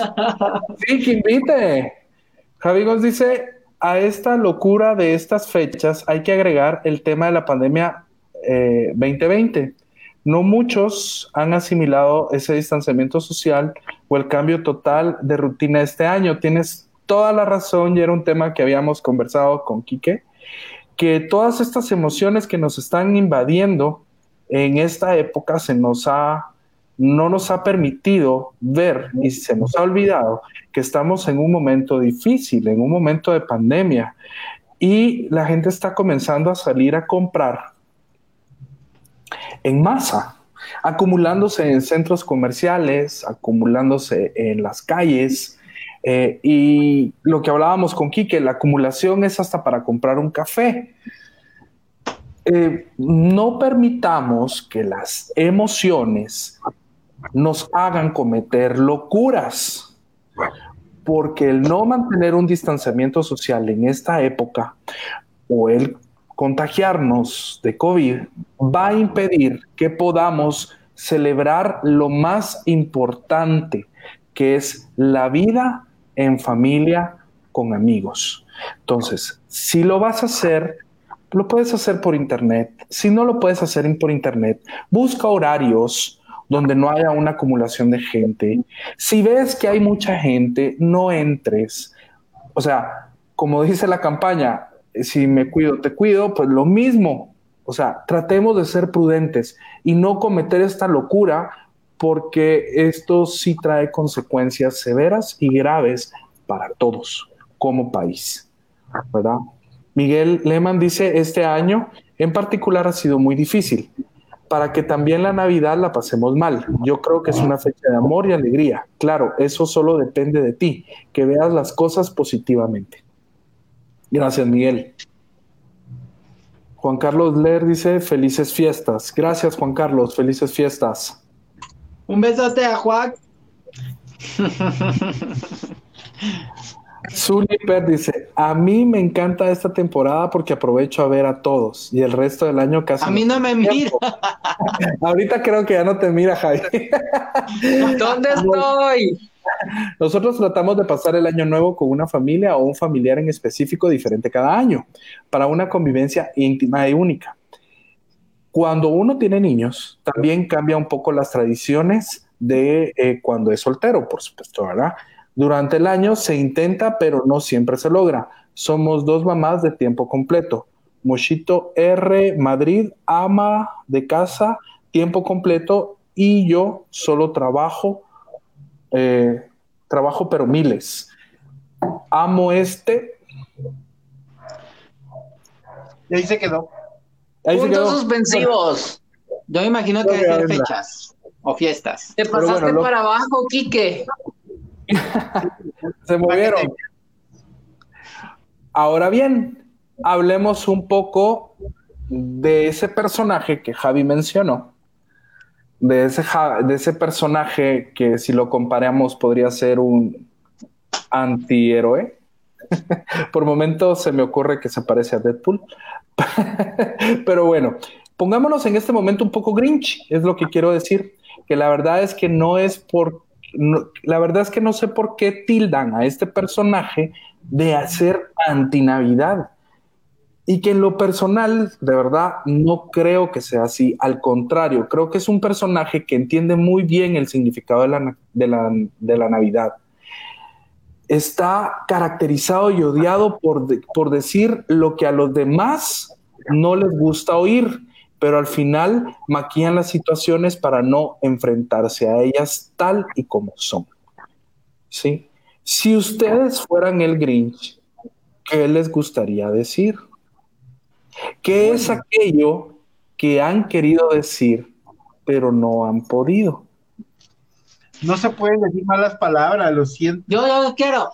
C: Sí, que invite. Javi Gons dice, a esta locura de estas fechas hay que agregar el tema de la pandemia eh, 2020. No muchos han asimilado ese distanciamiento social o el cambio total de rutina este año. Tienes toda la razón y era un tema que habíamos conversado con Quique, que todas estas emociones que nos están invadiendo en esta época se nos ha no nos ha permitido ver y se nos ha olvidado que estamos en un momento difícil, en un momento de pandemia y la gente está comenzando a salir a comprar en masa, acumulándose en centros comerciales, acumulándose en las calles. eh, y lo que hablábamos con Quique, la acumulación es hasta para comprar un café. Eh, no permitamos que las emociones nos hagan cometer locuras, porque el no mantener un distanciamiento social en esta época o el contagiarnos de COVID va a impedir que podamos celebrar lo más importante, que es la vida en familia con amigos. Entonces, si lo vas a hacer, lo puedes hacer por internet. Si no lo puedes hacer por internet, busca horarios donde no haya una acumulación de gente. Si ves que hay mucha gente, no entres. O sea, como dice la campaña, si me cuido, te cuido, pues lo mismo. O sea, tratemos de ser prudentes y no cometer esta locura porque esto sí trae consecuencias severas y graves para todos como país, ¿verdad? Miguel Lehmann dice, este año en particular ha sido muy difícil para que también la Navidad la pasemos mal. Yo creo que es una fecha de amor y alegría. Claro, eso solo depende de ti, que veas las cosas positivamente. Gracias, Miguel. Juan Carlos Ler dice felices fiestas. Gracias, Juan Carlos. Felices fiestas.
E: Un besote a Juan.
C: Zuliper dice, a mí me encanta esta temporada porque aprovecho a ver a todos y el resto del año casi...
E: A mí no me mira.
C: Ahorita creo que ya no te mira, Javi.
F: ¿Dónde estoy?
C: Nosotros tratamos de pasar el año nuevo con una familia o un familiar en específico diferente cada año, para una convivencia íntima y única. Cuando uno tiene niños, también cambia un poco las tradiciones de eh, cuando es soltero, por supuesto, ¿verdad? Durante el año se intenta, pero no siempre se logra. Somos dos mamás de tiempo completo. Mochito R, Madrid, ama de casa, tiempo completo, y yo solo trabajo, eh, trabajo pero miles. Amo este.
D: Y ahí se quedó.
C: Ahí se
F: Puntos
C: quedó.
F: suspensivos.
E: Yo me imagino que hay fechas o fiestas.
F: Te pasaste
C: bueno, lo-
F: para abajo, Quique.
C: Se movieron. Ahora bien, hablemos un poco de ese personaje que Javi mencionó, de ese, de ese personaje que si lo comparamos podría ser un antihéroe. Por momentos se me ocurre que se parece a Deadpool. Pero bueno, pongámonos en este momento un poco Grinch, es lo que quiero decir, que la verdad es que no es por, la verdad es que no sé por qué tildan a este personaje de hacer antinavidad. Y que en lo personal, de verdad, no creo que sea así. Al contrario, creo que es un personaje que entiende muy bien el significado de la, de la, de la Navidad. Está caracterizado y odiado por, por decir lo que a los demás no les gusta oír, pero al final maquillan las situaciones para no enfrentarse a ellas tal y como son. ¿Sí? Si ustedes fueran el Grinch, ¿qué les gustaría decir? ¿Qué es aquello que han querido decir, pero no han podido?
D: No se pueden decir malas palabras, lo siento.
E: Yo, yo quiero.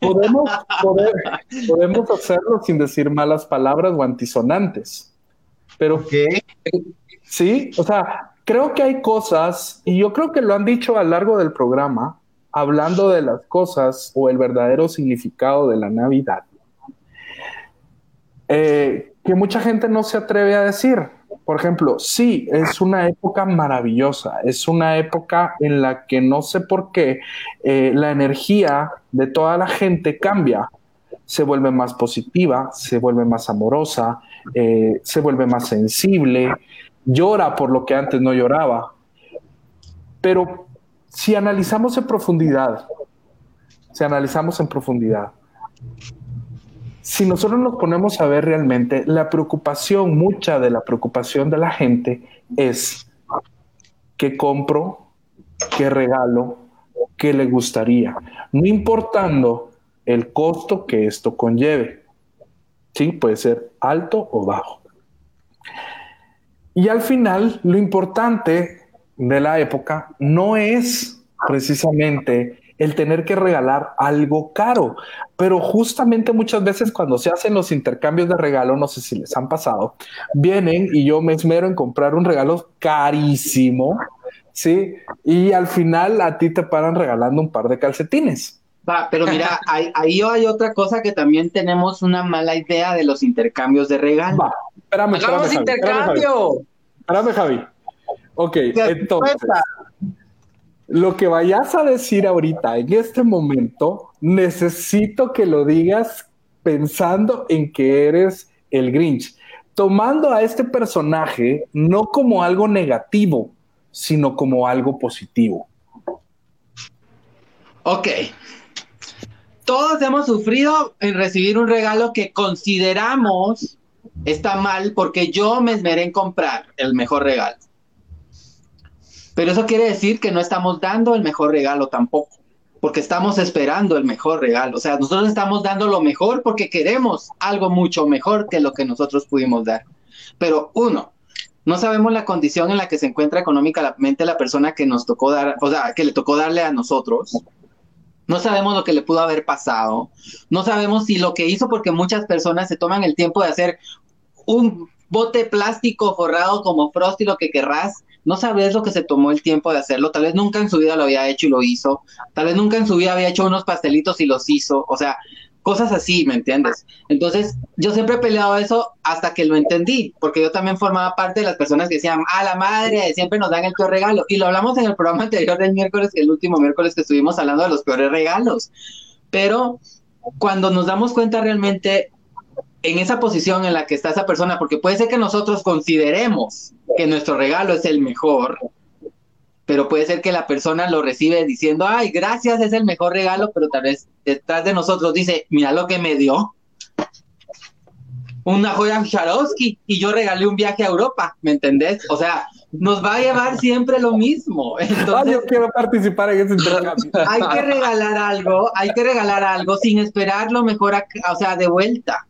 C: Podemos, pode- podemos hacerlo sin decir malas palabras o antisonantes, pero
D: Ok.
C: Sí, o sea, creo que hay cosas, y yo creo que lo han dicho a lo largo del programa, hablando de las cosas o el verdadero significado de la Navidad, eh, que mucha gente no se atreve a decir. Por ejemplo, sí, es una época maravillosa, es una época en la que no sé por qué eh, la energía de toda la gente cambia, se vuelve más positiva, se vuelve más amorosa, eh, se vuelve más sensible, llora por lo que antes no lloraba. Pero si analizamos en profundidad, si analizamos en profundidad, si nosotros nos ponemos a ver realmente, la preocupación, mucha de la preocupación de la gente es qué compro, qué regalo, qué le gustaría, no importando el costo que esto conlleve. Sí, puede ser alto o bajo. Y al final, lo importante de la época no es precisamente el tener que regalar algo caro, pero justamente muchas veces cuando se hacen los intercambios de regalo, no sé si les han pasado, vienen y yo me esmero en comprar un regalo carísimo, ¿sí? Y al final a ti te paran regalando un par de calcetines.
E: Va, pero mira, ahí, ahí hay otra cosa que también tenemos una mala idea de los intercambios de regalos.
C: Va, espérame, espérame, Javi, espérame, Javi.
F: intercambio.
C: Espérame, Javi. Ok, entonces, lo que vayas a decir ahorita, en este momento, necesito que lo digas pensando en que eres el Grinch, tomando a este personaje no como algo negativo, sino como algo positivo.
E: Ok. Todos hemos sufrido en recibir un regalo que consideramos está mal porque yo me esmeré en comprar el mejor regalo. Pero eso quiere decir que no estamos dando el mejor regalo tampoco, porque estamos esperando el mejor regalo. O sea, nosotros estamos dando lo mejor porque queremos algo mucho mejor que lo que nosotros pudimos dar. Pero uno, no sabemos la condición en la que se encuentra económicamente la persona que nos tocó dar, o sea, que le tocó darle a nosotros. No sabemos lo que le pudo haber pasado. No sabemos si lo que hizo, porque muchas personas se toman el tiempo de hacer un bote plástico forrado como Frosty, lo que querrás. No sabes lo que se tomó el tiempo de hacerlo. Tal vez nunca en su vida lo había hecho y lo hizo. Tal vez nunca en su vida había hecho unos pastelitos y los hizo. O sea, cosas así, ¿me entiendes? Entonces, yo siempre he peleado eso hasta que lo entendí, porque yo también formaba parte de las personas que decían, a la madre, siempre nos dan el peor regalo. Y lo hablamos en el programa anterior del miércoles, el último miércoles que estuvimos hablando de los peores regalos. Pero cuando nos damos cuenta realmente en esa posición en la que está esa persona, porque puede ser que nosotros consideremos que nuestro regalo es el mejor, pero puede ser que la persona lo recibe diciendo, ay, gracias, es el mejor regalo, pero tal vez detrás de nosotros dice, mira lo que me dio. Una joya Swarovski y yo regalé un viaje a Europa, ¿me entendés? O sea, nos va a llevar siempre lo mismo. Entonces,
C: yo quiero participar en ese intercambio.
E: Hay que regalar algo, hay que regalar algo sin esperar lo mejor, o sea, de vuelta.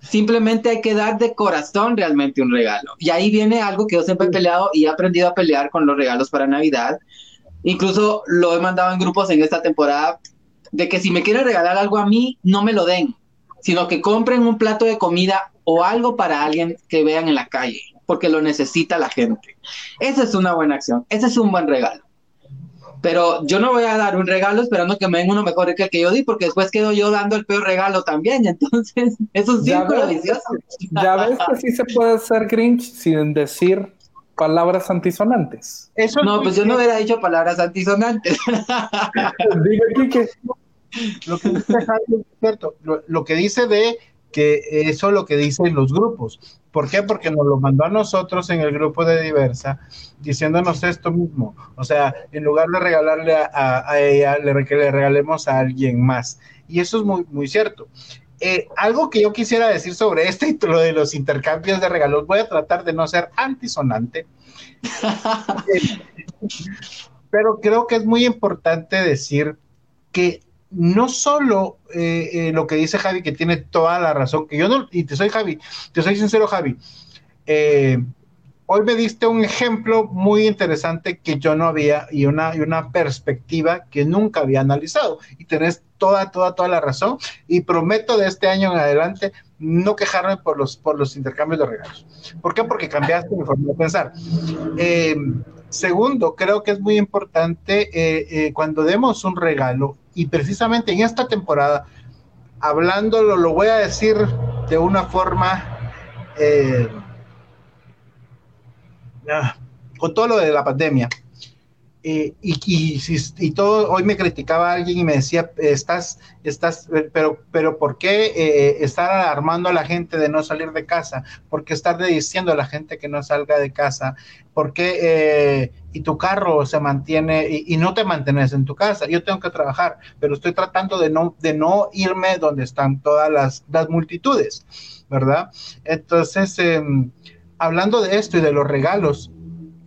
E: Simplemente hay que dar de corazón realmente un regalo. Y ahí viene algo que yo siempre he peleado y he aprendido a pelear con los regalos para Navidad. Incluso lo he mandado en grupos en esta temporada de que si me quieren regalar algo a mí, no me lo den, sino que compren un plato de comida o algo para alguien que vean en la calle, porque lo necesita la gente. Esa es una buena acción, ese es un buen regalo pero yo no voy a dar un regalo esperando que me den uno mejor que el que yo di, porque después quedo yo dando el peor regalo también. Entonces, es un círculo vicioso.
C: Ya ves que sí se puede ser Grinch sin decir palabras antisonantes.
E: Eso no, pues yo no hubiera dicho palabras antisonantes.
D: Dime. Lo que dice es cierto. lo que dice de que eso es lo que dicen los grupos. ¿Por qué? Porque nos lo mandó a nosotros en el grupo de Diversa diciéndonos esto mismo. O sea, en lugar de regalarle a, ella, le, que le regalemos a alguien más. Y eso es muy, muy cierto. Eh, algo que yo quisiera decir sobre este y lo de los intercambios de regalos, voy a tratar de no ser antisonante. pero creo que es muy importante decir que no solo eh, eh, lo que dice Javi, que tiene toda la razón, que yo no, y te soy Javi, te soy sincero Javi, eh, hoy me diste un ejemplo muy interesante que yo no había y una, y una perspectiva que nunca había analizado. Y tenés toda, toda, toda la razón. Y prometo de este año en adelante no quejarme por los, por los intercambios de regalos. ¿Por qué? Porque cambiaste mi forma de pensar. segundo, creo que es muy importante cuando demos un regalo y precisamente en esta temporada, hablándolo, lo voy a decir de una forma, eh, ah, con todo lo de la pandemia. Eh, y, y, y, todo, hoy me criticaba alguien y me decía, estás, estás, pero, pero ¿por qué eh, estar alarmando a la gente de no salir de casa? ¿Por qué estar diciendo a la gente que no salga de casa? ¿Por qué eh, y tu carro se mantiene y, no te mantienes en tu casa? Yo tengo que trabajar, pero estoy tratando de no, de no irme donde están todas las, las multitudes, ¿verdad? Entonces, em, hablando de esto y de los regalos,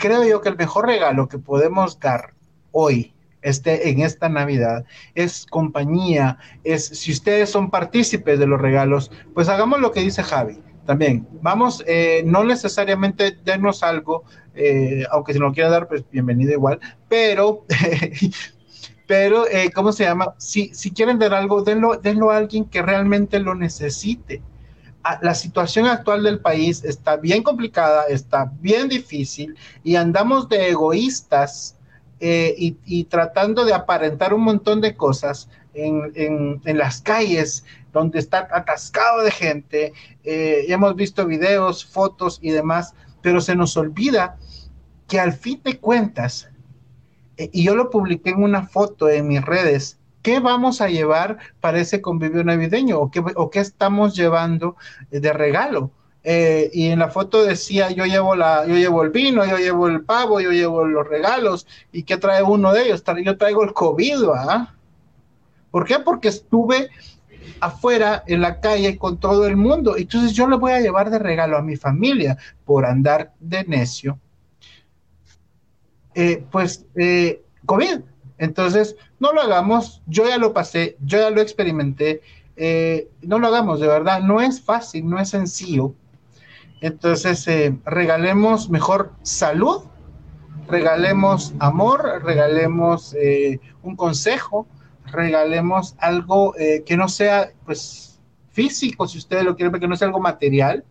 D: creo yo que el mejor regalo que podemos dar hoy, este, en esta Navidad, es compañía, es si ustedes son partícipes de los regalos, pues hagamos lo que dice Javi. También, vamos, eh, no necesariamente denos algo, eh, aunque si no lo quiera dar, pues bienvenido igual, pero, pero, eh, ¿cómo se llama? Si, si quieren dar algo, denlo, denlo a alguien que realmente lo necesite la situación actual del país está bien complicada, está bien difícil y andamos de egoístas eh, y, tratando de aparentar un montón de cosas en, las calles donde está atascado de gente. Eh, hemos visto videos, fotos y demás, pero se nos olvida que al fin de cuentas, eh, y yo lo publiqué en una foto en mis redes, ¿Qué vamos a llevar para ese convivio navideño? ¿O qué, estamos llevando de regalo? Eh, y en la foto decía, yo llevo, la, yo llevo el vino, yo llevo el pavo, yo llevo los regalos. ¿Y qué trae uno de ellos? Yo traigo el COVID, ¿ah? ¿Por qué? Porque estuve afuera en la calle con todo el mundo. Entonces yo le voy a llevar de regalo a mi familia por andar de necio. Eh, pues eh, COVID. Entonces, no lo hagamos. Yo ya lo pasé, yo ya lo experimenté. Eh, no lo hagamos, de verdad. No es fácil, no es sencillo. Entonces, regalemos mejor salud, regalemos amor, regalemos un consejo, regalemos algo eh, que no sea, pues, físico, si ustedes lo quieren ver, que no sea algo material.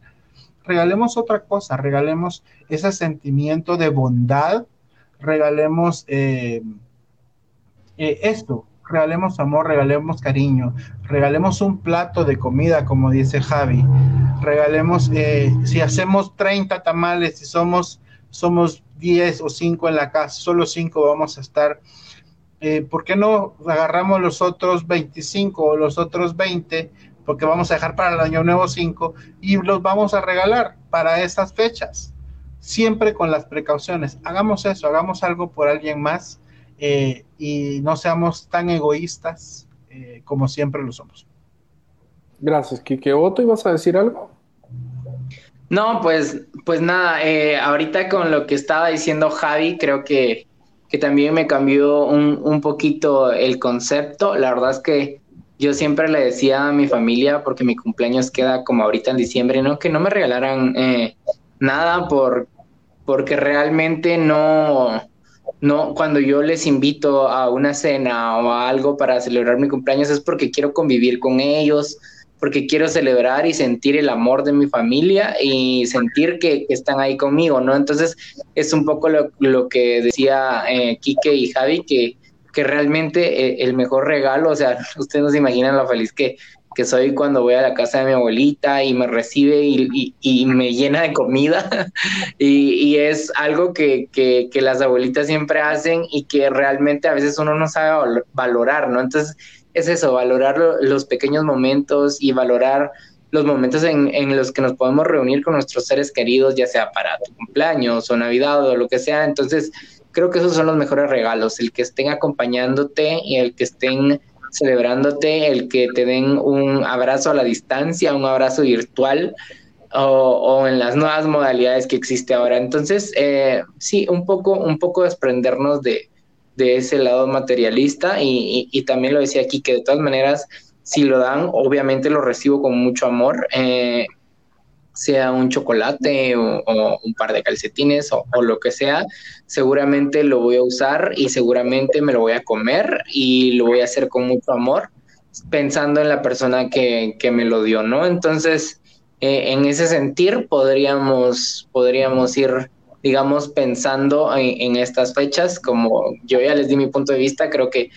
D: Regalemos otra cosa, regalemos ese sentimiento de bondad, regalemos eh, eh, esto, regalemos amor, regalemos cariño, regalemos un plato de comida, como dice Javi, regalemos, si hacemos 30 tamales, si somos, somos 10 o 5 en la casa, solo 5 vamos a estar eh, ¿por qué no agarramos los otros 25 o los otros 20? Porque vamos a dejar para el año nuevo 5 y los vamos a regalar para esas fechas. Siempre con las precauciones. Hagamos eso, hagamos algo por alguien más eh, y no seamos tan egoístas eh, como siempre lo somos.
C: Gracias, Kike. ¿Otto ibas a decir algo?
F: No, pues, pues nada, ahorita con lo que estaba diciendo Javi, creo que que también me cambió un, un poquito el concepto. La verdad es que yo siempre le decía a mi familia, porque mi cumpleaños queda como ahorita en diciembre, ¿no? Que no me regalaran eh, nada por, porque realmente no, no, cuando yo les invito a una cena o a algo para celebrar mi cumpleaños es porque quiero convivir con ellos, porque quiero celebrar y sentir el amor de mi familia y sentir que, están ahí conmigo, ¿no? Entonces es un poco lo, que decía eh, Quique y Javi, que, que realmente eh, el mejor regalo, o sea, ustedes no se imaginan lo feliz que, que soy cuando voy a la casa de mi abuelita y me recibe y, me llena de comida. y, es algo que, que, que, las abuelitas siempre hacen y que realmente a veces uno no sabe valorar, ¿no? Entonces es eso, valorar los pequeños momentos y valorar los momentos en, los que nos podemos reunir con nuestros seres queridos, ya sea para tu cumpleaños o Navidad o lo que sea. Entonces, creo que esos son los mejores regalos, el que estén acompañándote y el que estén celebrándote, el que te den un abrazo a la distancia, un abrazo virtual o, en las nuevas modalidades que existe ahora. Entonces, eh, sí, un poco, un poco desprendernos de, de ese lado materialista y, también lo decía aquí que de todas maneras si lo dan obviamente lo recibo con mucho amor eh, sea un chocolate o, un par de calcetines o, lo que sea seguramente lo voy a usar y seguramente me lo voy a comer y lo voy a hacer con mucho amor pensando en la persona que, que me lo dio no entonces eh, en ese sentir podríamos podríamos ir digamos, pensando en, estas fechas, como yo ya les di mi punto de vista, creo que,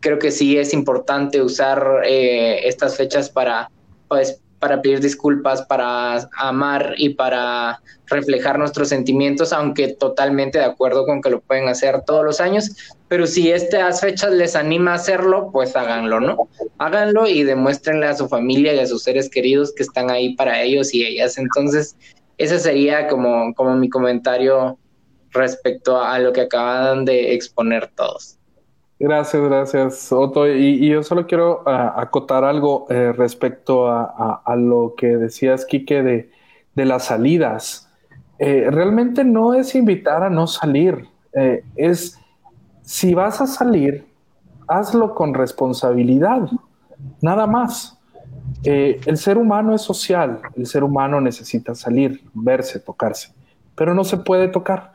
F: creo que sí es importante usar eh, estas fechas para, pues, para pedir disculpas, para amar y para reflejar nuestros sentimientos, aunque totalmente de acuerdo con que lo pueden hacer todos los años, pero si estas fechas les anima a hacerlo, pues háganlo, ¿no? Háganlo y demuéstrenle a su familia y a sus seres queridos que están ahí para ellos y ellas. Entonces, ese sería como, como mi comentario respecto a lo que acaban de exponer todos.
C: Gracias, gracias, Otto. Y, yo solo quiero ah, acotar algo eh, respecto a, lo que decías, Quique, de, las salidas. Eh, realmente no es invitar a no salir, eh, es si vas a salir, hazlo con responsabilidad, nada más. El ser humano es social, el ser humano necesita salir, verse, tocarse, pero no se puede tocar,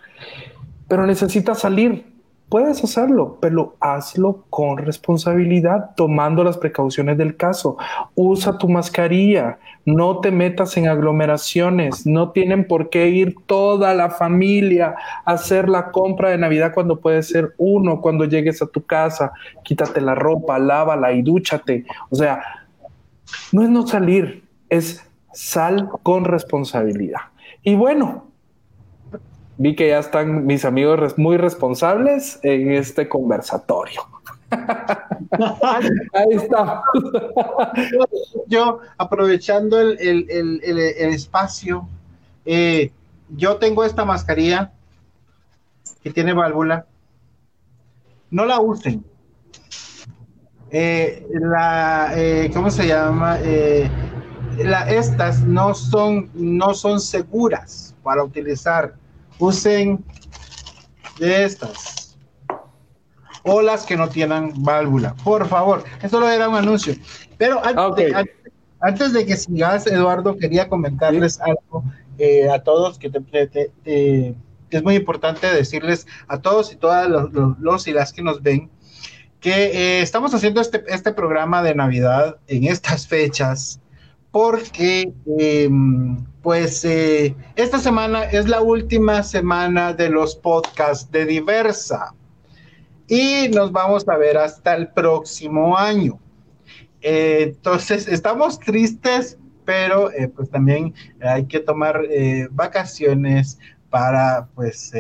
C: pero necesita salir. Puedes hacerlo, pero hazlo con responsabilidad, tomando las precauciones del caso. Usa tu mascarilla, no te metas en aglomeraciones, no tienen por qué ir toda la familia a hacer la compra de Navidad cuando puede ser uno, cuando llegues a tu casa, quítate la ropa, lávala y dúchate. O sea, no es no salir, es sal con responsabilidad. Y bueno, vi que ya están mis amigos muy responsables en este conversatorio. Ahí está.
D: Yo, aprovechando el, espacio, eh, yo tengo esta mascarilla que tiene válvula. No la usen. eh, la, eh, ¿cómo se llama? Eh, la, estas no son, no son seguras para utilizar. Usen de estas. O las que no tienen válvula. Por favor, esto lo era un anuncio. Pero antes, de, antes- antes de que sigas, Eduardo, quería comentarles algo eh, a todos que, te- es muy importante decirles a todos y todas los, los- los y las que nos ven que eh, estamos haciendo este, este programa de Navidad en estas fechas porque eh, pues eh, esta semana es la última semana de los podcasts de Diversa y nos vamos a ver hasta el próximo año. Eh, entonces, estamos tristes, pero eh, pues también hay que tomar vacaciones para pues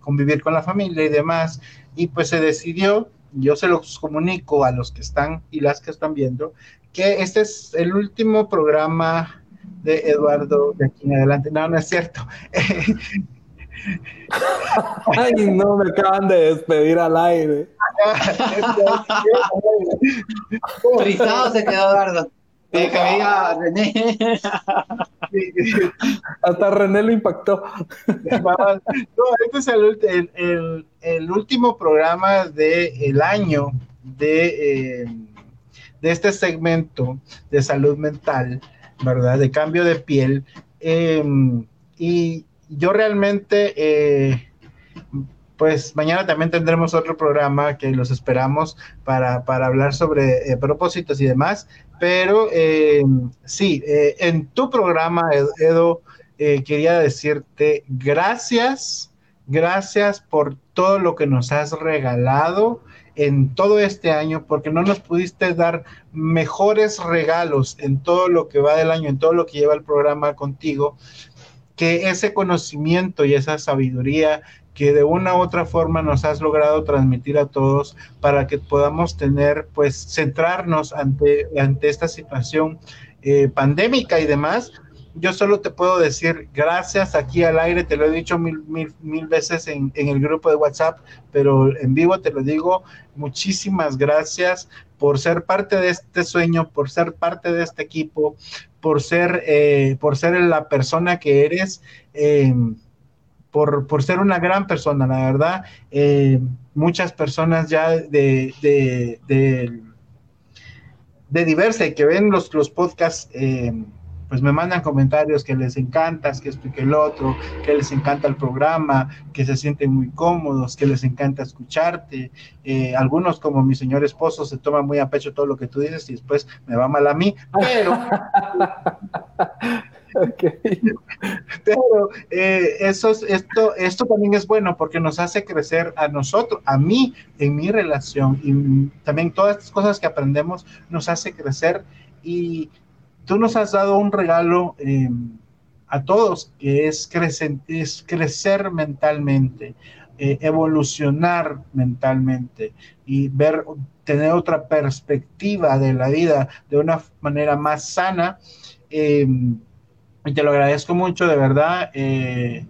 D: convivir con la familia y demás. Y pues se decidió, yo se los comunico a los que están y las que están viendo, que este es el último programa de Eduardo de aquí en adelante. No, no es cierto.
C: Ay, no, me acaban de despedir al aire.
E: Frisado se quedó Eduardo. Eh, que diga René.
C: Hasta René lo impactó.
D: No, este es el, el- el- el último programa del año de, eh, de este segmento de salud mental, ¿verdad? De cambio de piel. Eh, y yo realmente, eh, pues mañana también tendremos otro programa que los esperamos para, para hablar sobre eh, propósitos y demás. Pero eh, sí, eh, en tu programa, Ed- Edo, quería decirte gracias, gracias por todo lo que nos has regalado en todo este año, porque no nos pudiste dar mejores regalos en todo lo que va del año, en todo lo que lleva el programa contigo, que ese conocimiento y esa sabiduría que de una u otra forma nos has logrado transmitir a todos para que podamos tener, pues, centrarnos ante, ante esta situación eh, pandémica y demás, yo solo te puedo decir gracias aquí al aire, te lo he dicho mil, mil, mil veces en, en el grupo de WhatsApp, pero en vivo te lo digo, muchísimas gracias por ser parte de este sueño, por ser parte de este equipo, por ser, eh, por ser la persona que eres, eh, por, por ser una gran persona, la verdad. Eh, muchas personas ya de, de, de, de diversa que ven los, los podcasts, eh, pues me mandan comentarios que les encantas, que esto y que el otro, que les encanta el programa, que se sienten muy cómodos, que les encanta escucharte. Eh, algunos, como mi señor esposo, se toman muy a pecho todo lo que tú dices y después me va mal a mí, pero pero eh, eso es, esto, esto también es bueno porque nos hace crecer a nosotros, a mí, en mi relación y también todas estas cosas que aprendemos nos hace crecer y tú nos has dado un regalo eh, a todos que es, es crecer mentalmente, eh, evolucionar mentalmente y ver, tener otra perspectiva de la vida de una manera más sana. eh, y te lo agradezco mucho, de verdad. Eh,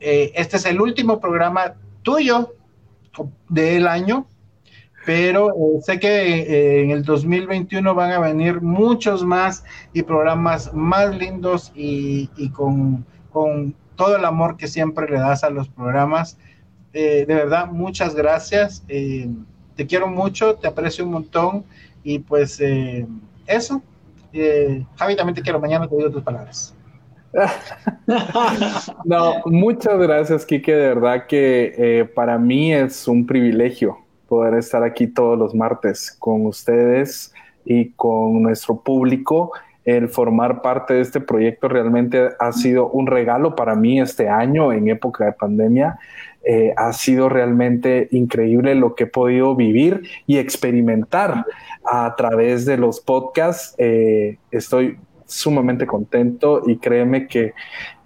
D: eh, este es el último programa tuyo del año, pero eh, sé que eh, en el 2021 van a venir muchos más y programas más lindos y, con, todo el amor que siempre le das a los programas. Eh, de verdad, muchas gracias. Eh, te quiero mucho, te aprecio un montón y pues eso. Javi, también te quiero. Mañana te digo tus palabras.
C: No, muchas gracias, Kike. De verdad que para mí es un privilegio poder estar aquí todos los martes con ustedes y con nuestro público. El formar parte de este proyecto realmente ha sido un regalo para mí este año en época de pandemia. Eh, ha sido realmente increíble lo que he podido vivir y experimentar a través de los podcasts. Eh, estoy sumamente contento y créeme que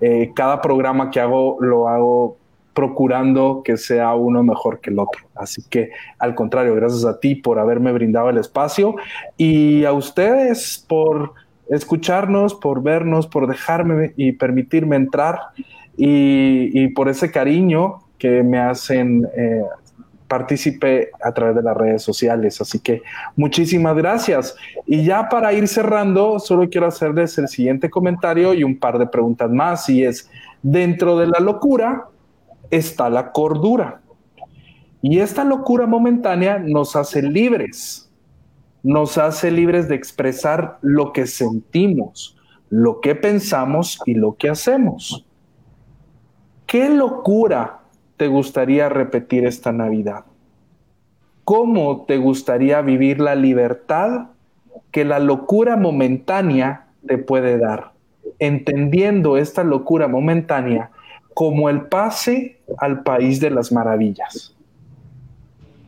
C: eh, cada programa que hago lo hago procurando que sea uno mejor que el otro. Así que al contrario, gracias a ti por haberme brindado el espacio y a ustedes por escucharnos, por vernos, por dejarme y permitirme entrar y, y por ese cariño que me hacen eh, partícipe a través de las redes sociales. Así que muchísimas gracias. Y ya para ir cerrando, solo quiero hacerles el siguiente comentario y un par de preguntas más. Y es, dentro de la locura está la cordura. Y esta locura momentánea nos hace libres, nos hace libres de expresar lo que sentimos, lo que pensamos y lo que hacemos. ¿Qué locura te gustaría repetir esta Navidad? ¿Cómo te gustaría vivir la libertad que la locura momentánea te puede dar? Entendiendo esta locura momentánea como el pase al país de las maravillas.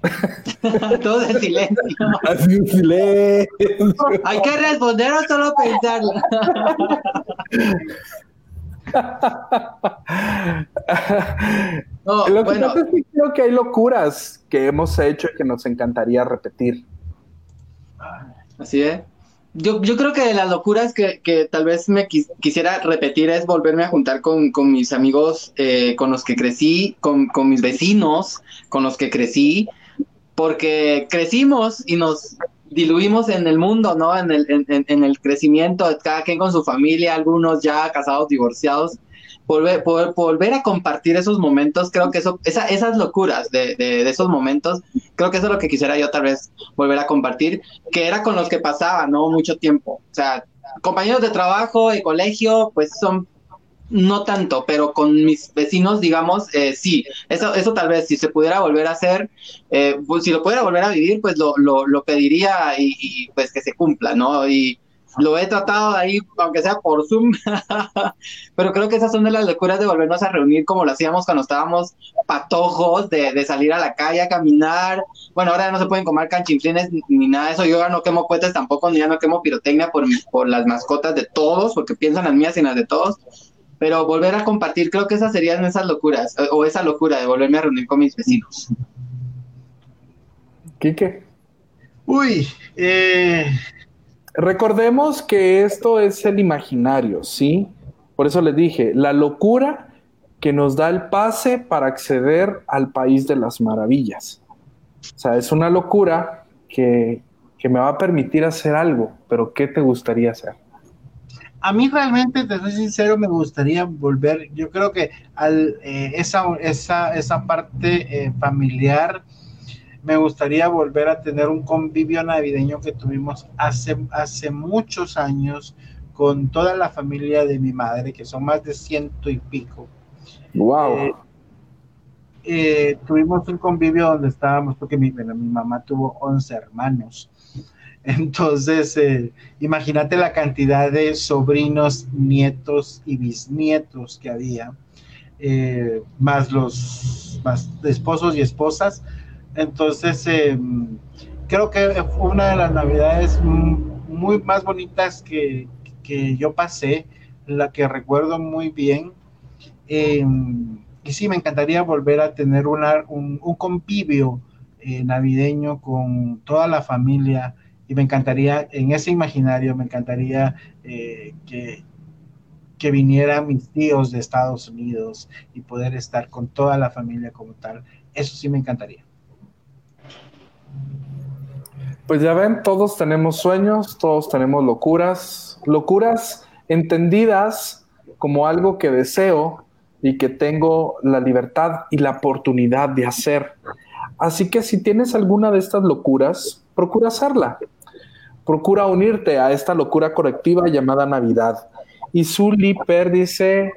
E: Todo en silencio.
C: Así en silencio.
E: Hay que responder o solo pensarlo. No,
C: Lo que
E: bueno,
C: es que creo que hay locuras que hemos hecho y que nos encantaría repetir.
E: así es. Yo, yo creo que de las locuras que, que tal vez me quis- quisiera repetir es volverme a juntar con, con mis amigos eh, con los que crecí, con, con mis vecinos con los que crecí, porque crecimos y nos diluimos en el mundo, ¿no? En el, en- en el crecimiento, cada quien con su familia, algunos ya casados, divorciados. Volver, poder, volver a compartir esos momentos, creo que eso, esa, esas locuras de, de, de esos momentos, creo que eso es lo que quisiera yo tal vez volver a compartir, que era con los que pasaba, ¿no? Mucho tiempo. O sea, compañeros de trabajo, de colegio, pues son no tanto, pero con mis vecinos, digamos, eh, sí, eso, eso tal vez si se pudiera volver a hacer, eh, pues si lo pudiera volver a vivir, pues lo, lo, lo pediría y, y, pues que se cumpla, ¿no? Y lo he tratado de ahí, aunque sea por Zoom, pero creo que esas son de las locuras de volvernos a reunir como lo hacíamos cuando estábamos patojos, de, de salir a la calle a caminar. Bueno, ahora ya no se pueden comer canchinflines ni, ni nada de eso. Yo ya no quemo cohetes tampoco, ni ya no quemo pirotecnia por, por las mascotas de todos, porque piensan las mías y las de todos pero volver a compartir, creo que esas serían esas locuras, o- o esa locura de volverme a reunir con mis vecinos.
C: Quique.
D: Uy, eh,
C: Recordemos que esto es el imaginario, ¿sí? Por eso les dije, la locura que nos da el pase para acceder al país de las maravillas. O sea, es una locura que, que me va a permitir hacer algo, pero ¿qué te gustaría hacer?
D: a mí realmente, te soy sincero, me gustaría volver, yo creo que al, eh, esa, esa, esa parte eh, familiar, me gustaría volver a tener un convivio navideño que tuvimos hace, hace muchos años con toda la familia de mi madre, que son más de ciento y pico.
C: ¡Wow!
D: Eh, eh, tuvimos un convivio donde estábamos, porque mi, bueno, mi mamá tuvo 11 hermanos. Entonces, eh, imagínate la cantidad de sobrinos, nietos y bisnietos que había, más los más esposos y esposas. Entonces, eh, creo que fue una de las navidades muy más bonitas que, que yo pasé, la que recuerdo muy bien. Eh, y sí, me encantaría volver a tener una, un, un convivio eh, navideño con toda la familia y me encantaría, en ese imaginario, me encantaría eh, que, que vinieran mis tíos de Estados Unidos y poder estar con toda la familia como tal. Eso sí me encantaría.
C: Pues ya ven, todos tenemos sueños, todos tenemos locuras, locuras entendidas como algo que deseo y que tengo la libertad y la oportunidad de hacer. Así que si tienes alguna de estas locuras, procura hacerla. Procura unirte a esta locura colectiva llamada Navidad. Y Zully Per dice,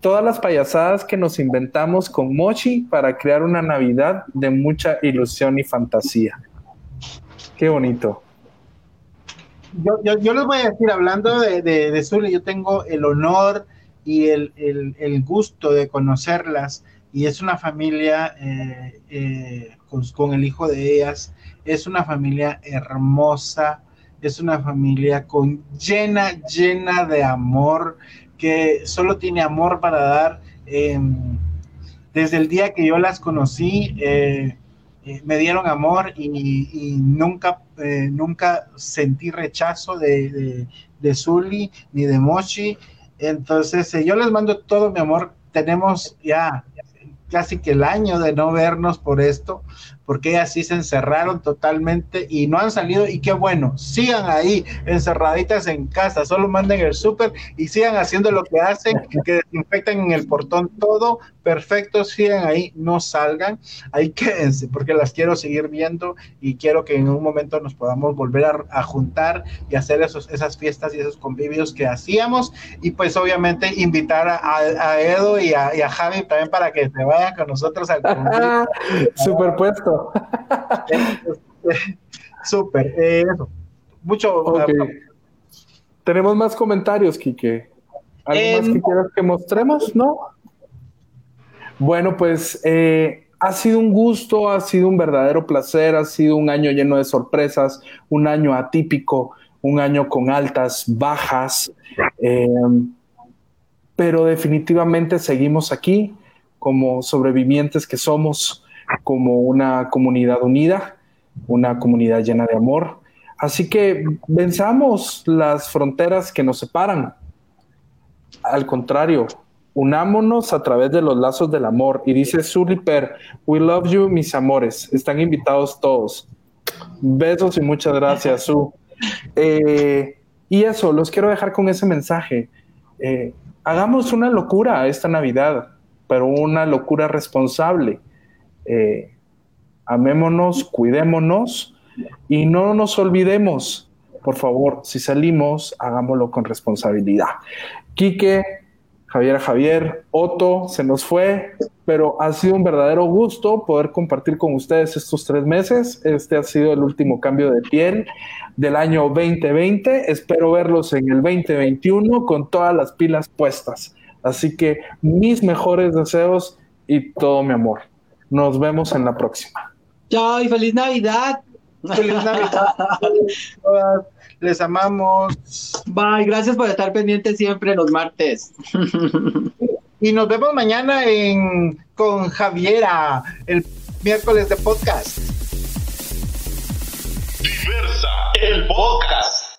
C: todas las payasadas que nos inventamos con Mochi para crear una Navidad de mucha ilusión y fantasía. Qué bonito.
D: Yo, yo, yo les voy a decir, hablando de, de, de yo tengo el honor y el, el, el, gusto de conocerlas y es una familia eh, eh, con, con, el hijo de ellas, es una familia hermosa, es una familia con llena, llena de amor, que solo tiene amor para dar. Eh, desde el día que yo las conocí, eh, me dieron amor y, nunca, eh, nunca sentí rechazo de, de, de Zully ni de Mochi. Entonces, eh, yo les mando todo mi amor. Tenemos ya casi que el año de no vernos por esto, porque ellas sí se encerraron totalmente y no han salido y qué bueno, sigan ahí encerraditas en casa, solo manden el súper y sigan haciendo lo que hacen, que desinfectan en el portón todo, perfecto, sigan ahí, no salgan, ahí quédense, porque las quiero seguir viendo y quiero que en un momento nos podamos volver a, juntar y hacer esos, esas fiestas y esos convivios que hacíamos y pues obviamente invitar a, Edo y a, Javi también para que se vayan con nosotros al
C: Superpuesto.
D: Súper, eh, Mucho.
C: Tenemos más comentarios, Quique. ¿Algo más que em, quieras que mostremos? ¿No? Bueno, pues eh, ha sido un gusto, ha sido un verdadero placer, ha sido un año lleno de sorpresas, un año atípico, un año con altas, bajas, em, pero definitivamente seguimos aquí como sobrevivientes que somos, como una comunidad unida, una comunidad llena de amor. Así que venzamos las fronteras que nos separan. Al contrario, unámonos a través de los lazos del amor. Y dice Suliper, we love you, mis amores. Están invitados todos. Besos y muchas gracias, Su. Eh, y eso, los quiero dejar con ese mensaje. Eh, hagamos una locura esta Navidad, pero una locura responsable. Eh, amémonos, cuidémonos y no nos olvidemos. Por favor, si salimos, hagámoslo con responsabilidad. Quique, Javier Javier, Otto, se nos fue, pero ha sido un verdadero gusto poder compartir con ustedes estos tres meses. Este ha sido el último cambio de piel del año 2020. Espero verlos en el 2021 con todas las pilas puestas. Así que mis mejores deseos y todo mi amor. Nos vemos en la próxima.
E: Chao y feliz Navidad.
D: Feliz Navidad. Les amamos.
E: Bye, gracias por estar pendientes siempre los martes.
D: Y nos vemos mañana en con Javiera, el miércoles de podcast.
A: Diversa, el podcast.